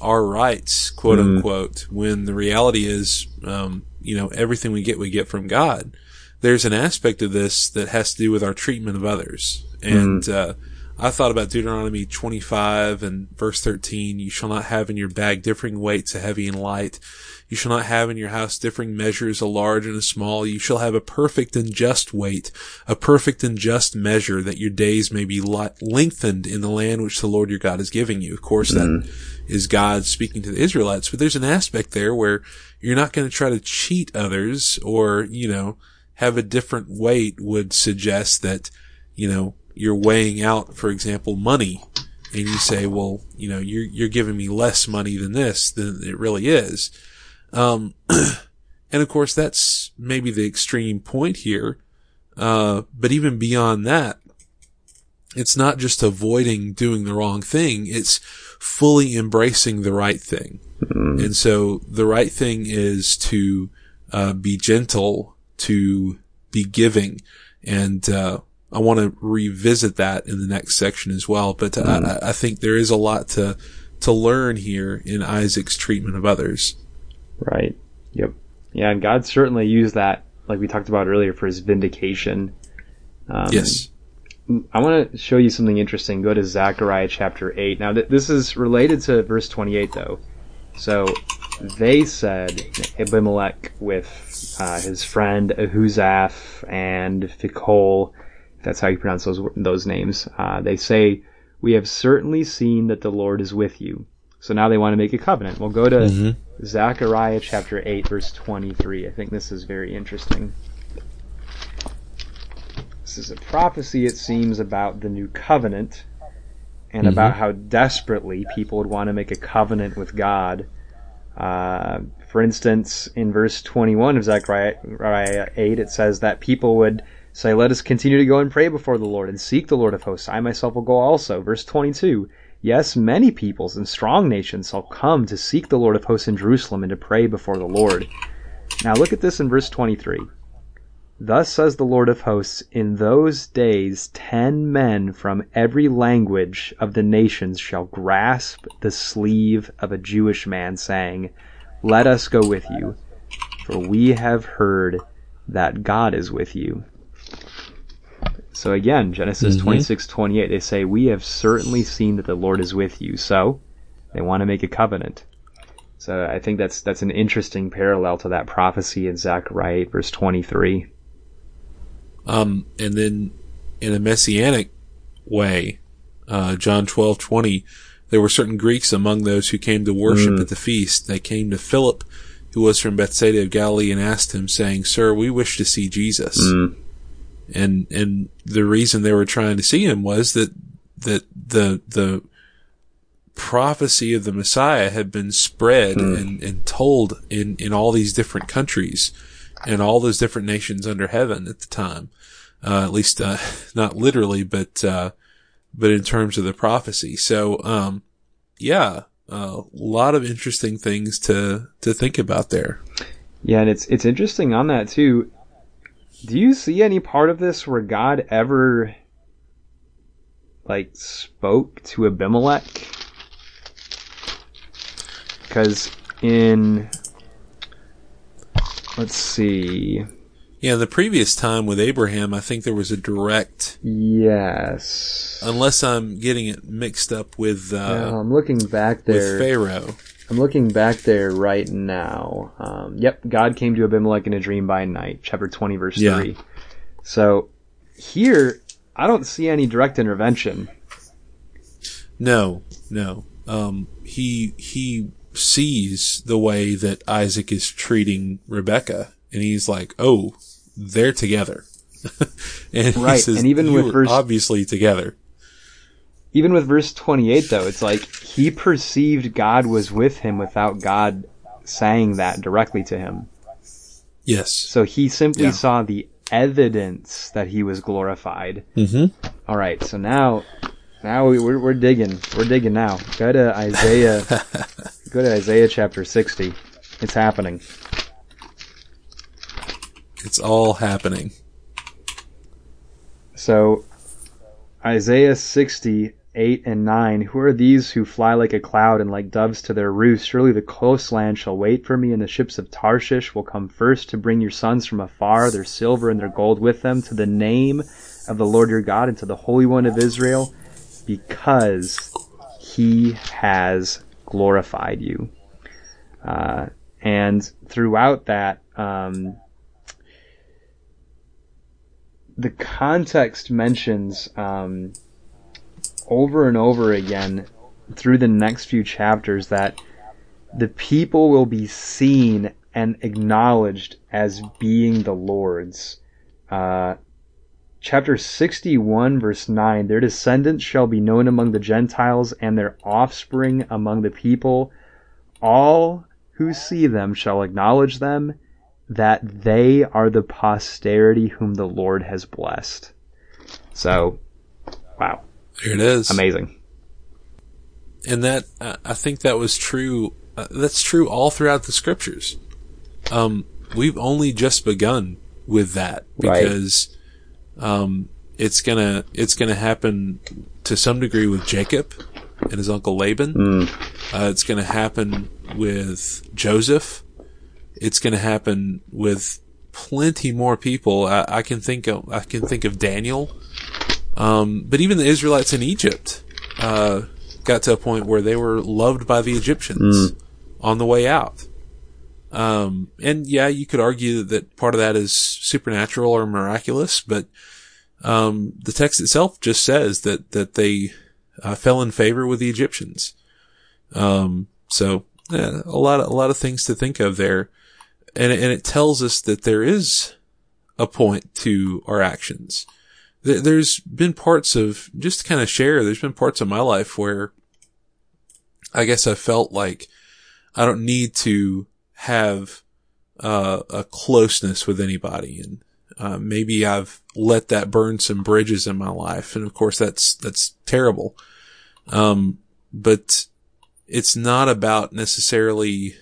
our rights, quote Mm. unquote, when the reality is, um, you know, everything we get, we get from God. There's an aspect of this that has to do with our treatment of others. And, Mm. uh, I thought about Deuteronomy 25 and verse 13. You shall not have in your bag differing weights, a heavy and light. You shall not have in your house differing measures, a large and a small. You shall have a perfect and just weight, a perfect and just measure, that your days may be lengthened in the land which the Lord your God is giving you. Of course, mm-hmm. that is God speaking to the Israelites, but there's an aspect there where you're not going to try to cheat others or, you know, have a different weight would suggest that, you know, you're weighing out, for example, money and you say, well, you know, you're, you're giving me less money than this than it really is. Um, and of course, that's maybe the extreme point here. Uh, but even beyond that, it's not just avoiding doing the wrong thing. It's fully embracing the right thing. Mm-hmm. And so the right thing is to, uh, be gentle, to be giving. And, uh, I want to revisit that in the next section as well. But mm-hmm. I, I think there is a lot to, to learn here in Isaac's treatment of others. Right. Yep. Yeah, and God certainly used that, like we talked about earlier, for his vindication. Um, yes. I want to show you something interesting. Go to Zechariah chapter 8. Now, th- this is related to verse 28, though. So, they said, Abimelech with uh, his friend Ahuzaph and Phicol, that's how you pronounce those, those names, uh, they say, We have certainly seen that the Lord is with you. So now they want to make a covenant. We'll go to mm-hmm. Zechariah chapter 8, verse 23. I think this is very interesting. This is a prophecy, it seems, about the new covenant and mm-hmm. about how desperately people would want to make a covenant with God. Uh, for instance, in verse 21 of Zechariah 8, it says that people would say, Let us continue to go and pray before the Lord and seek the Lord of hosts. I myself will go also. Verse 22 Yes, many peoples and strong nations shall come to seek the Lord of hosts in Jerusalem and to pray before the Lord. Now look at this in verse 23. Thus says the Lord of hosts, in those days ten men from every language of the nations shall grasp the sleeve of a Jewish man, saying, Let us go with you, for we have heard that God is with you. So again, Genesis mm-hmm. 26, 28, they say, We have certainly seen that the Lord is with you. So they want to make a covenant. So I think that's that's an interesting parallel to that prophecy in Zechariah 8, verse 23. Um, and then in a messianic way, uh, John 12, 20, there were certain Greeks among those who came to worship mm. at the feast. They came to Philip, who was from Bethsaida of Galilee, and asked him, saying, Sir, we wish to see Jesus. Mm. And, and the reason they were trying to see him was that, that the, the prophecy of the Messiah had been spread mm. and, and told in, in all these different countries and all those different nations under heaven at the time. Uh, at least, uh, not literally, but, uh, but in terms of the prophecy. So, um, yeah, a lot of interesting things to, to think about there. Yeah. And it's, it's interesting on that too. Do you see any part of this where God ever like spoke to Abimelech? Because in let's see. Yeah, the previous time with Abraham, I think there was a direct. Yes. Unless I'm getting it mixed up with. Uh, no, I'm looking back there. With Pharaoh. I'm looking back there right now. Um, yep, God came to Abimelech in a dream by night, chapter 20, verse yeah. 3. So here, I don't see any direct intervention. No, no. Um, he he sees the way that Isaac is treating Rebecca, and he's like, "Oh, they're together." and right, says, and even with verse obviously together. Even with verse twenty-eight, though, it's like he perceived God was with him without God saying that directly to him. Yes. So he simply yeah. saw the evidence that he was glorified. Mm-hmm. All right, so now, now we, are we're digging. We're digging now. Go to Isaiah. go to Isaiah chapter sixty. It's happening. It's all happening. So, Isaiah sixty 8 and 9 Who are these who fly like a cloud and like doves to their roost? Surely the coastland shall wait for me, and the ships of Tarshish will come first to bring your sons from afar, their silver and their gold with them, to the name of the Lord your God and to the Holy One of Israel. because he has glorified you. Uh, and throughout that, um, the context mentions um, over and over again through the next few chapters that the people will be seen and acknowledged as being the Lord's. Uh, chapter 61, verse 9 Their descendants shall be known among the Gentiles, and their offspring among the people. All who see them shall acknowledge them, that they are the posterity whom the Lord has blessed. So, wow. There it is. Amazing. And that, I think that was true. Uh, that's true all throughout the scriptures. Um, we've only just begun with that because, right. um, it's gonna, it's gonna happen to some degree with Jacob and his uncle Laban. Mm. Uh, it's gonna happen with Joseph it's to happen with plenty more people. I, I, can think of, I can think of Daniel. Um, but even the Israelites in Egypt, uh, got to a point where they were loved by the Egyptians mm. on the way out. Um, and yeah, you could argue that part of that is supernatural or miraculous, but, um, the text itself just says that, that they, uh, fell in favor with the Egyptians. Um, so, yeah, a lot of, a lot of things to think of there and and it tells us that there is a point to our actions. There's been parts of just to kind of share. There's been parts of my life where I guess I felt like I don't need to have uh, a closeness with anybody, and uh, maybe I've let that burn some bridges in my life, and of course that's that's terrible. Um, but it's not about necessarily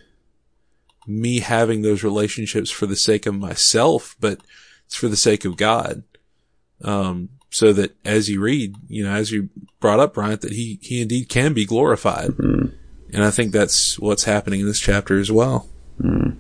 me having those relationships for the sake of myself, but it's for the sake of God. Um, so that as you read, you know, as you brought up, Bryant, that he, he indeed can be glorified. Mm. And I think that's what's happening in this chapter as well. Mm.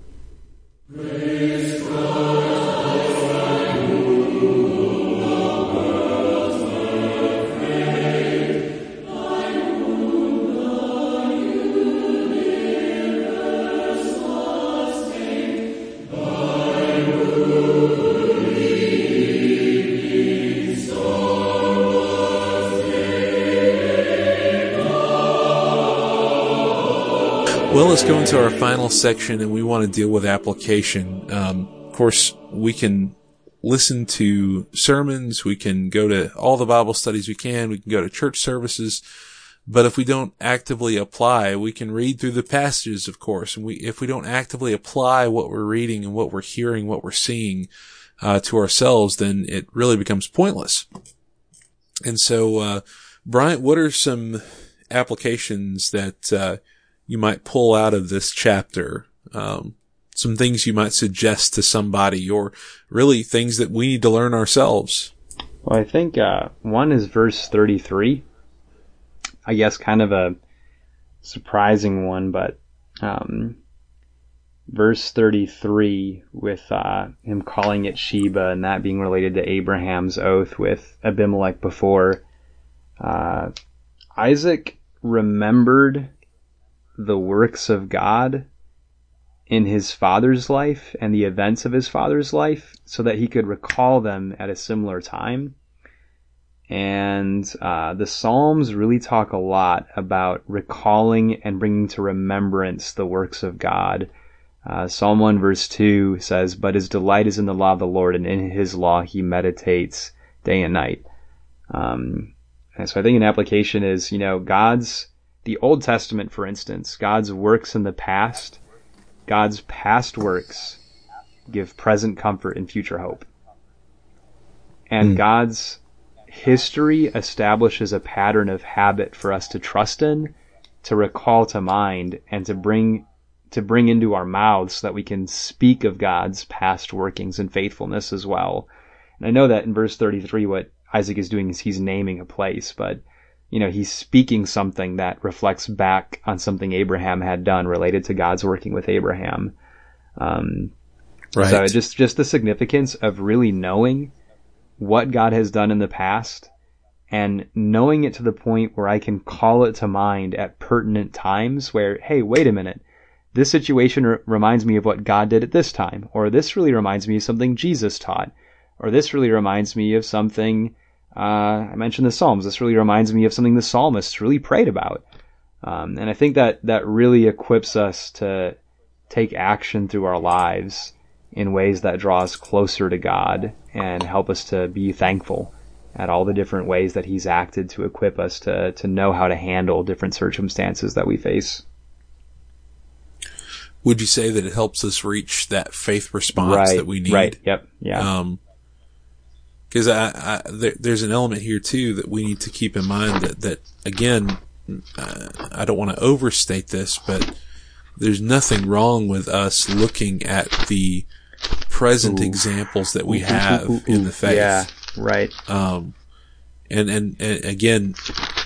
Well, let's go into our final section and we want to deal with application. Um, of course, we can listen to sermons. We can go to all the Bible studies we can. We can go to church services. But if we don't actively apply, we can read through the passages, of course. And we, if we don't actively apply what we're reading and what we're hearing, what we're seeing, uh, to ourselves, then it really becomes pointless. And so, uh, Bryant, what are some applications that, uh, you might pull out of this chapter. Um, some things you might suggest to somebody or really things that we need to learn ourselves. Well, I think, uh, one is verse 33. I guess kind of a surprising one, but, um, verse 33 with, uh, him calling it Sheba and that being related to Abraham's oath with Abimelech before, uh, Isaac remembered the works of God in his father's life and the events of his father's life so that he could recall them at a similar time. And uh, the Psalms really talk a lot about recalling and bringing to remembrance the works of God. Uh, Psalm 1 verse 2 says, But his delight is in the law of the Lord, and in his law he meditates day and night. Um, and so I think an application is, you know, God's the Old Testament, for instance, God's works in the past, God's past works give present comfort and future hope. And mm. God's history establishes a pattern of habit for us to trust in, to recall to mind, and to bring to bring into our mouths so that we can speak of God's past workings and faithfulness as well. And I know that in verse 33 what Isaac is doing is he's naming a place, but you know, he's speaking something that reflects back on something Abraham had done related to God's working with Abraham. Um, right. So just, just the significance of really knowing what God has done in the past and knowing it to the point where I can call it to mind at pertinent times where, hey, wait a minute. This situation r- reminds me of what God did at this time, or this really reminds me of something Jesus taught, or this really reminds me of something, I mentioned the Psalms. This really reminds me of something the psalmists really prayed about. Um, and I think that that really equips us to take action through our lives in ways that draw us closer to God and help us to be thankful at all the different ways that He's acted to equip us to to know how to handle different circumstances that we face. Would you say that it helps us reach that faith response right, that we need? Right. Yep. Yeah. Um, because I, I there, there's an element here too that we need to keep in mind that that again, uh, I don't want to overstate this, but there's nothing wrong with us looking at the present Ooh. examples that we Ooh, have ooh, in the faith. Yeah. Right. Um, and, and, and again,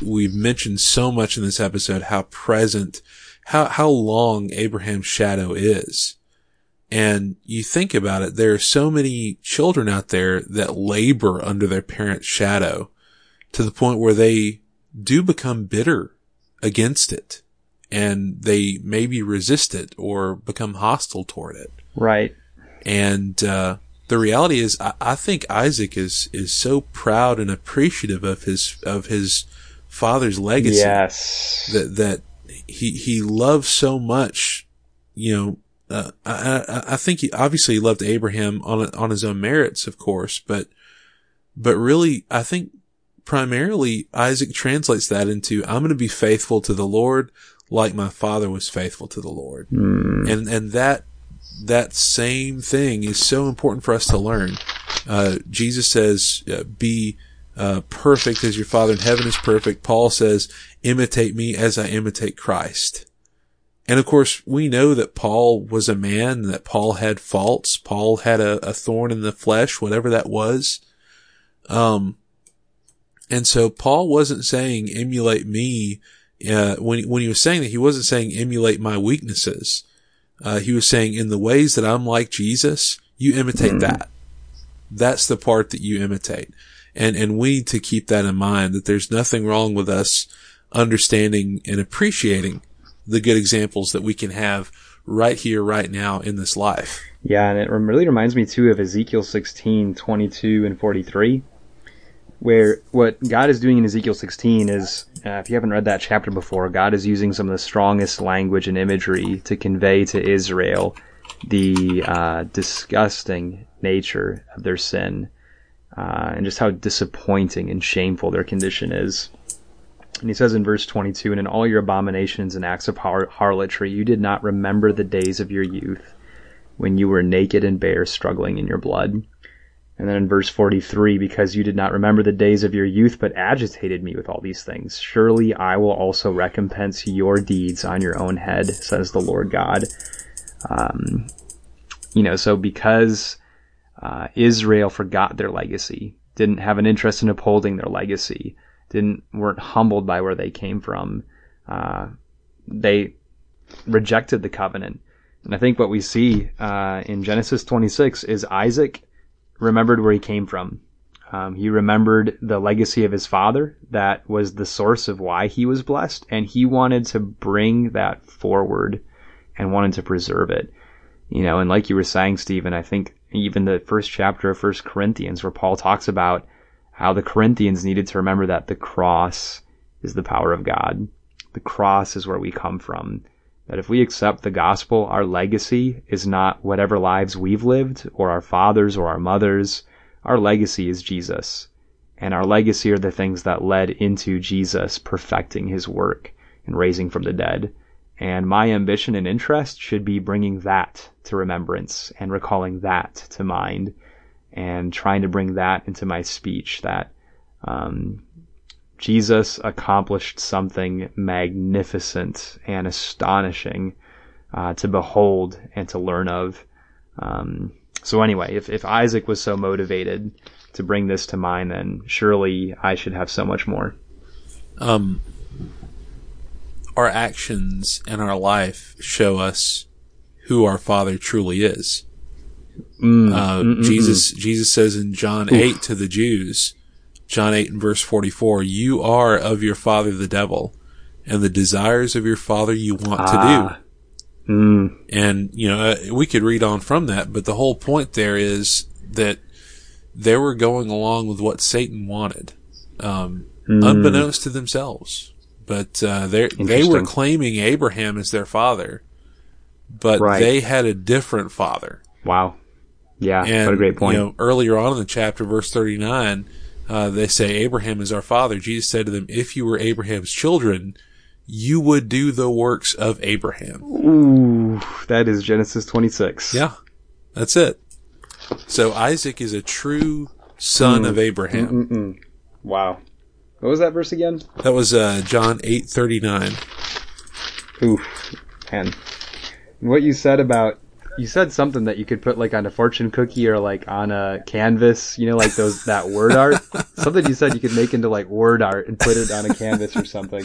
we've mentioned so much in this episode how present, how, how long Abraham's shadow is. And you think about it, there are so many children out there that labor under their parents' shadow to the point where they do become bitter against it and they maybe resist it or become hostile toward it. Right. And, uh, the reality is, I, I think Isaac is, is so proud and appreciative of his, of his father's legacy Yes. that, that he, he loves so much, you know, uh, I, I, I think he obviously loved Abraham on, on his own merits, of course, but, but really, I think primarily Isaac translates that into, I'm going to be faithful to the Lord like my father was faithful to the Lord. Mm. And, and that, that same thing is so important for us to learn. Uh, Jesus says, uh, be, uh, perfect as your father in heaven is perfect. Paul says, imitate me as I imitate Christ. And of course, we know that Paul was a man, that Paul had faults. Paul had a, a thorn in the flesh, whatever that was. Um, and so Paul wasn't saying emulate me, uh, when, when he was saying that, he wasn't saying emulate my weaknesses. Uh, he was saying in the ways that I'm like Jesus, you imitate that. That's the part that you imitate. And, and we need to keep that in mind that there's nothing wrong with us understanding and appreciating the good examples that we can have right here, right now in this life. Yeah, and it really reminds me too of Ezekiel 16, 22 and 43, where what God is doing in Ezekiel 16 is, uh, if you haven't read that chapter before, God is using some of the strongest language and imagery to convey to Israel the uh, disgusting nature of their sin uh, and just how disappointing and shameful their condition is. And he says in verse 22, And in all your abominations and acts of har- harlotry, you did not remember the days of your youth, when you were naked and bare, struggling in your blood. And then in verse 43, Because you did not remember the days of your youth, but agitated me with all these things, surely I will also recompense your deeds on your own head, says the Lord God. Um, you know, so because uh, Israel forgot their legacy, didn't have an interest in upholding their legacy, didn't weren't humbled by where they came from. Uh, they rejected the covenant, and I think what we see uh, in Genesis 26 is Isaac remembered where he came from. Um, he remembered the legacy of his father that was the source of why he was blessed, and he wanted to bring that forward and wanted to preserve it. You know, and like you were saying, Stephen, I think even the first chapter of First Corinthians, where Paul talks about how the Corinthians needed to remember that the cross is the power of God. The cross is where we come from. That if we accept the gospel, our legacy is not whatever lives we've lived or our fathers or our mothers. Our legacy is Jesus. And our legacy are the things that led into Jesus perfecting his work and raising from the dead. And my ambition and interest should be bringing that to remembrance and recalling that to mind and trying to bring that into my speech that um, Jesus accomplished something magnificent and astonishing uh, to behold and to learn of. Um, so anyway, if, if Isaac was so motivated to bring this to mind, then surely I should have so much more. Um, our actions and our life show us who our Father truly is. Mm, Uh, mm, mm, Jesus, Jesus says in John Oof. 8 to the Jews, John 8 and verse 44, you are of your father the devil, and the desires of your father you want Ah. to do. Mm, And, you know, uh, we could read on from that, but the whole point there is that they were going along with what Satan wanted, um, mm. unbeknownst to themselves. But, uh, they they were claiming Abraham as their father, but Right. they had a different father. Wow. Yeah, And, what a great point. You know, earlier on in the chapter, verse 39, uh, they say, Abraham is our father. Jesus said to them, if you were Abraham's children, you would do the works of Abraham. Ooh, that is Genesis 26. Yeah, that's it. So Isaac is a true son of Abraham. Mm-mm. Wow. What was that verse again? That was uh, John eight thirty nine. Oof, man. What you said about you said something that you could put like on a fortune cookie or like on a canvas, you know, like those that word art. something you said you could make into like word art and put it on a canvas or something.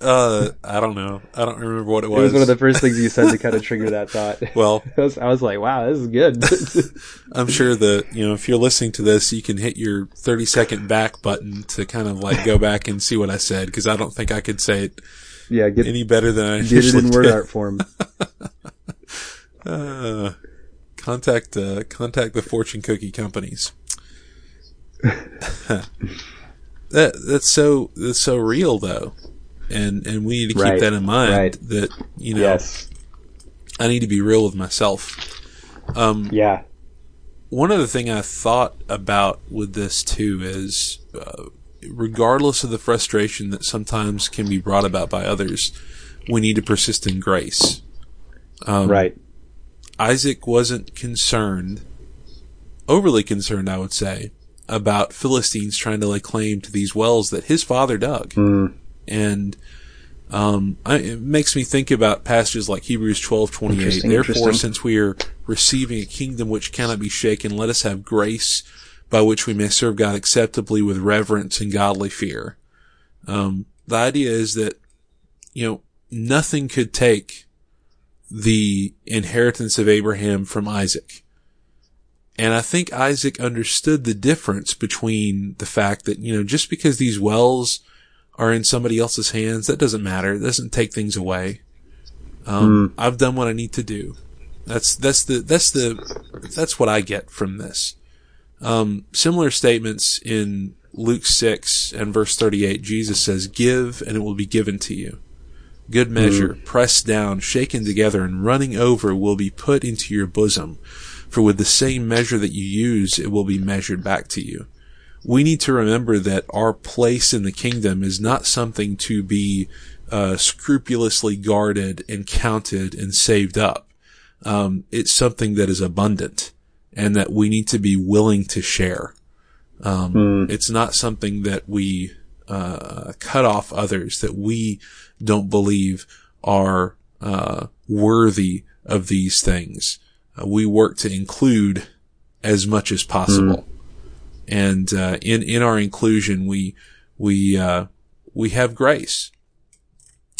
Uh, I don't know. I don't remember what it was. It was. one of the first things you said to kind of trigger that thought. well, I was, I was like, wow, this is good. I'm sure that you know if you're listening to this, you can hit your 30 second back button to kind of like go back and see what I said because I don't think I could say it yeah, get, any better than I get it in word did. art form. Uh, contact uh, contact the fortune cookie companies. that that's so that's so real though, and and we need to keep Right, that in mind. right. That you know Yes. I need to be real with myself. Um, Yeah. one other thing I thought about with this too is, uh, regardless of the frustration that sometimes can be brought about by others, we need to persist in grace. Um, Right. Isaac wasn't concerned, overly concerned, I would say, about Philistines trying to lay claim to these wells that his father dug. Mm. And um, I, it makes me think about passages like Hebrews twelve twenty eight. Therefore, since we are receiving a kingdom which cannot be shaken, let us have grace by which we may serve God acceptably with reverence and godly fear. Um, the idea is that you know nothing could take the inheritance of Abraham from Isaac. And I think Isaac understood the difference between the fact that, you know, just because these wells are in somebody else's hands, that doesn't matter. It doesn't take things away. Um, I've done what I need to do. That's, that's the, that's the, that's what I get from this. Um, similar statements in Luke 6 and verse 38, Jesus says, give and it will be given to you. Good measure, pressed down, shaken together, and running over will be put into your bosom. For with the same measure that you use, it will be measured back to you. We need to remember that our place in the kingdom is not something to be uh, scrupulously guarded and counted and saved up. Um, it's something that is abundant and that we need to be willing to share. Um, It's not something that we uh, cut off others that we don't believe are uh, worthy of these things. Uh, we work to include as much as possible, and uh, in in our inclusion, we we uh, we have grace,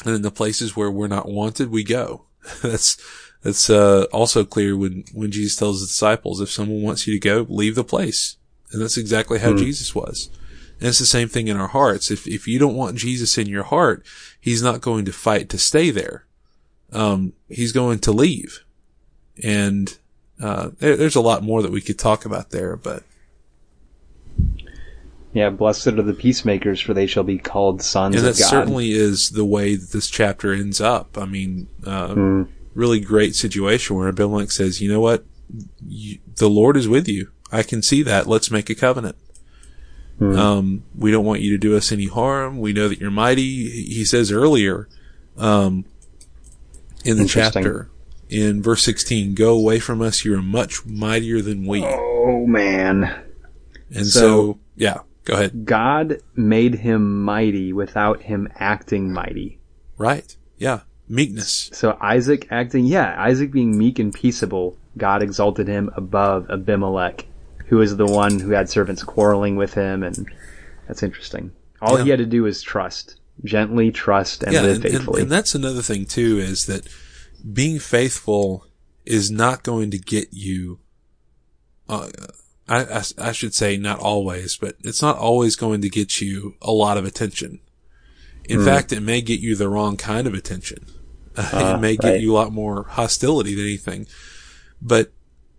and in the places where we're not wanted, we go. that's that's uh, also clear when when Jesus tells the disciples, if someone wants you to go, leave the place, and that's exactly how Jesus was. And it's the same thing in our hearts. If if you don't want Jesus in your heart, he's not going to fight to stay there. Um, he's going to leave. And uh, there, there's a lot more that we could talk about there, but Yeah, blessed are the peacemakers, for they shall be called sons and of that certainly is the way that this chapter ends up. I mean, uh, Hmm. really great situation where Abimelech says, "You know what? You, the Lord is with you. I can see that. Let's make a covenant." Hmm. Um, we don't want you to do us any harm. We know that you're mighty. He says earlier, um, in the chapter, in verse 16, go away from us. You are much mightier than we. Oh man. and so- so, yeah, go ahead. God made him mighty without him acting mighty. Right. Yeah. Meekness. So Isaac acting, yeah, Isaac being meek and peaceable, God exalted him above Abimelech, who is the one who had servants quarreling with him, and that's interesting. All Yeah. he had to do was trust, gently trust, and yeah, live and, and, faithfully. and that's another thing too is that being faithful is not going to get you. Uh, I, I, I, should say not always, but it's not always going to get you a lot of attention. In mm. fact, it may get you the wrong kind of attention. Uh, it may get right. you a lot more hostility than anything. But,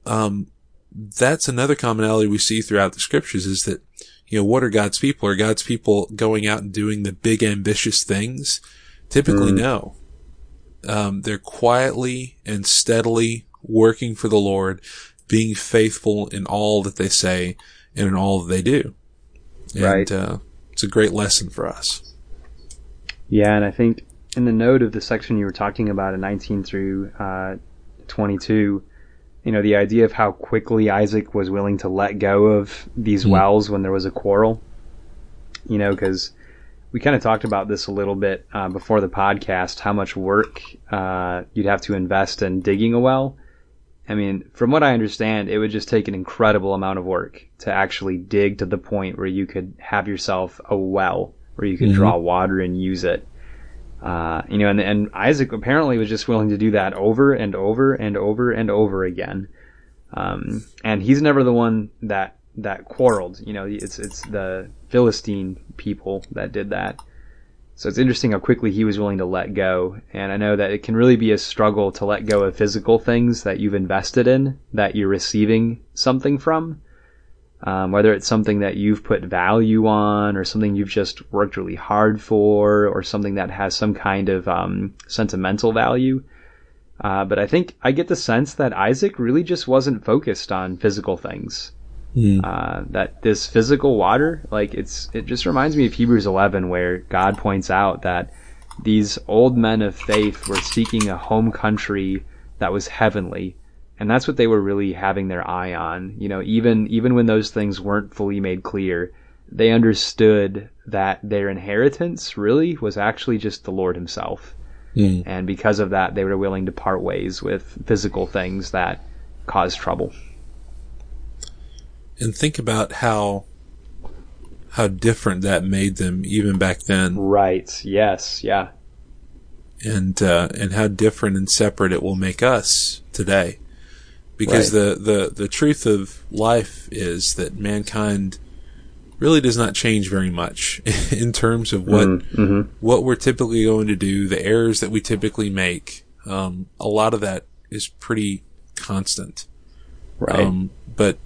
um, that's another commonality we see throughout the scriptures is that, you know, what are God's people? Are God's people going out and doing the big ambitious things? Typically, mm. no. Um, they're quietly and steadily working for the Lord, being faithful in all that they say and in all that they do. And, right. Uh, it's a great lesson for us. Yeah, and I think in the note of the section you were talking about in 19 through uh, 22, you know, the idea of how quickly Isaac was willing to let go of these mm. wells when there was a quarrel. You know, because we kind of talked about this a little bit uh, before the podcast, how much work uh, you'd have to invest in digging a well. I mean, from what I understand, it would just take an incredible amount of work to actually dig to the point where you could have yourself a well where you could mm-hmm. draw water and use it. Uh, you know, and, and Isaac apparently was just willing to do that over and over and over and over again. Um, and he's never the one that, that quarreled. You know, it's, it's the Philistine people that did that. So it's interesting how quickly he was willing to let go. And I know that it can really be a struggle to let go of physical things that you've invested in, that you're receiving something from. Um, whether it's something that you've put value on or something you've just worked really hard for or something that has some kind of um, sentimental value. Uh, but I think I get the sense that Isaac really just wasn't focused on physical things. Mm. Uh, that this physical water, like it's, it just reminds me of Hebrews 11 where God points out that these old men of faith were seeking a home country that was heavenly. And that's what they were really having their eye on. You know, even, even when those things weren't fully made clear, they understood that their inheritance really was actually just the Lord himself. Mm. And because of that, they were willing to part ways with physical things that caused trouble and think about how how different that made them even back then. Right. Yes. Yeah. And uh, and how different and separate it will make us today, because right. the, the the truth of life is that mankind really does not change very much in terms of what mm-hmm. mm-hmm. what we're typically going to do, the errors that we typically make. Um, a lot of that is pretty constant. Right. Um, but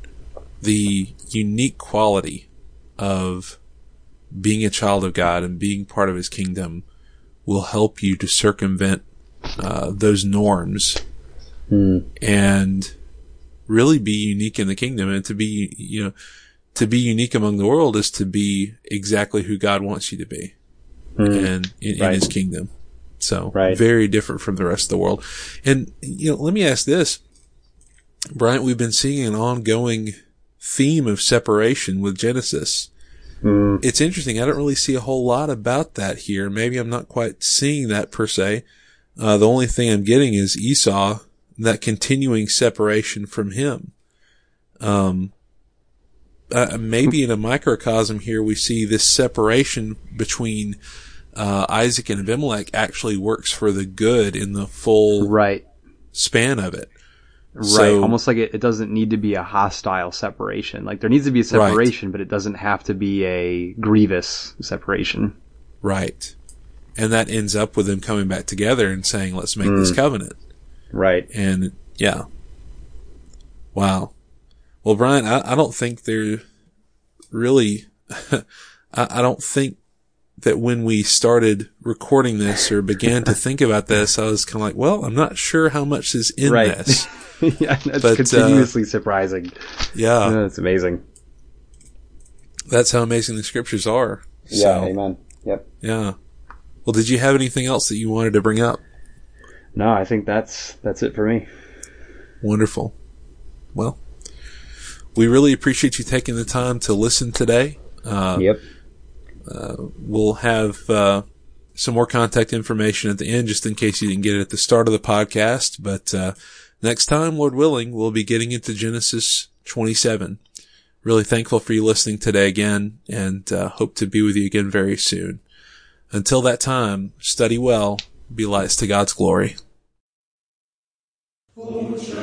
the unique quality of being a child of God and being part of His kingdom will help you to circumvent uh, those norms mm. and really be unique in the kingdom. And to be, you know, to be unique among the world is to be exactly who God wants you to be, mm. and in, right. in, His kingdom. So right. very different from the rest of the world. And you know, let me ask this, Bryant. We've been seeing an ongoing theme of separation with Genesis. Mm. It's interesting. I don't really see a whole lot about that here. Maybe I'm not quite seeing that per se. Uh, the only thing I'm getting is Esau, that continuing separation from him. Um, uh, maybe in a microcosm here, we see this separation between uh, Isaac and Abimelech actually works for the good in the full right span of it. Right. So, Almost like it, it, doesn't need to be a hostile separation. Like there needs to be a separation, right. but it doesn't have to be a grievous separation. Right. And that ends up with them coming back together and saying, let's make mm. this covenant. Right. And yeah. Wow. Well, Bryant, I, I don't think there really, I, I don't think that when we started recording this or began to think about this, I was kind of like, well, I'm not sure how much is in right. this. yeah, that's but, continuously uh, surprising. Yeah. yeah. It's amazing. That's how amazing the scriptures are. Yeah, so, amen. Yep. Yeah. Well, did you have anything else that you wanted to bring up? No, I think that's that's it for me. Wonderful. Well, we really appreciate you taking the time to listen today. Uh, yep. Uh, we'll have uh, some more contact information at the end, just in case you didn't get it at the start of the podcast. But uh, Next time, Lord willing, we'll be getting into Genesis 27. Really thankful for you listening today again and uh, hope to be with you again very soon. Until that time, study well, be lights to God's glory. Oh,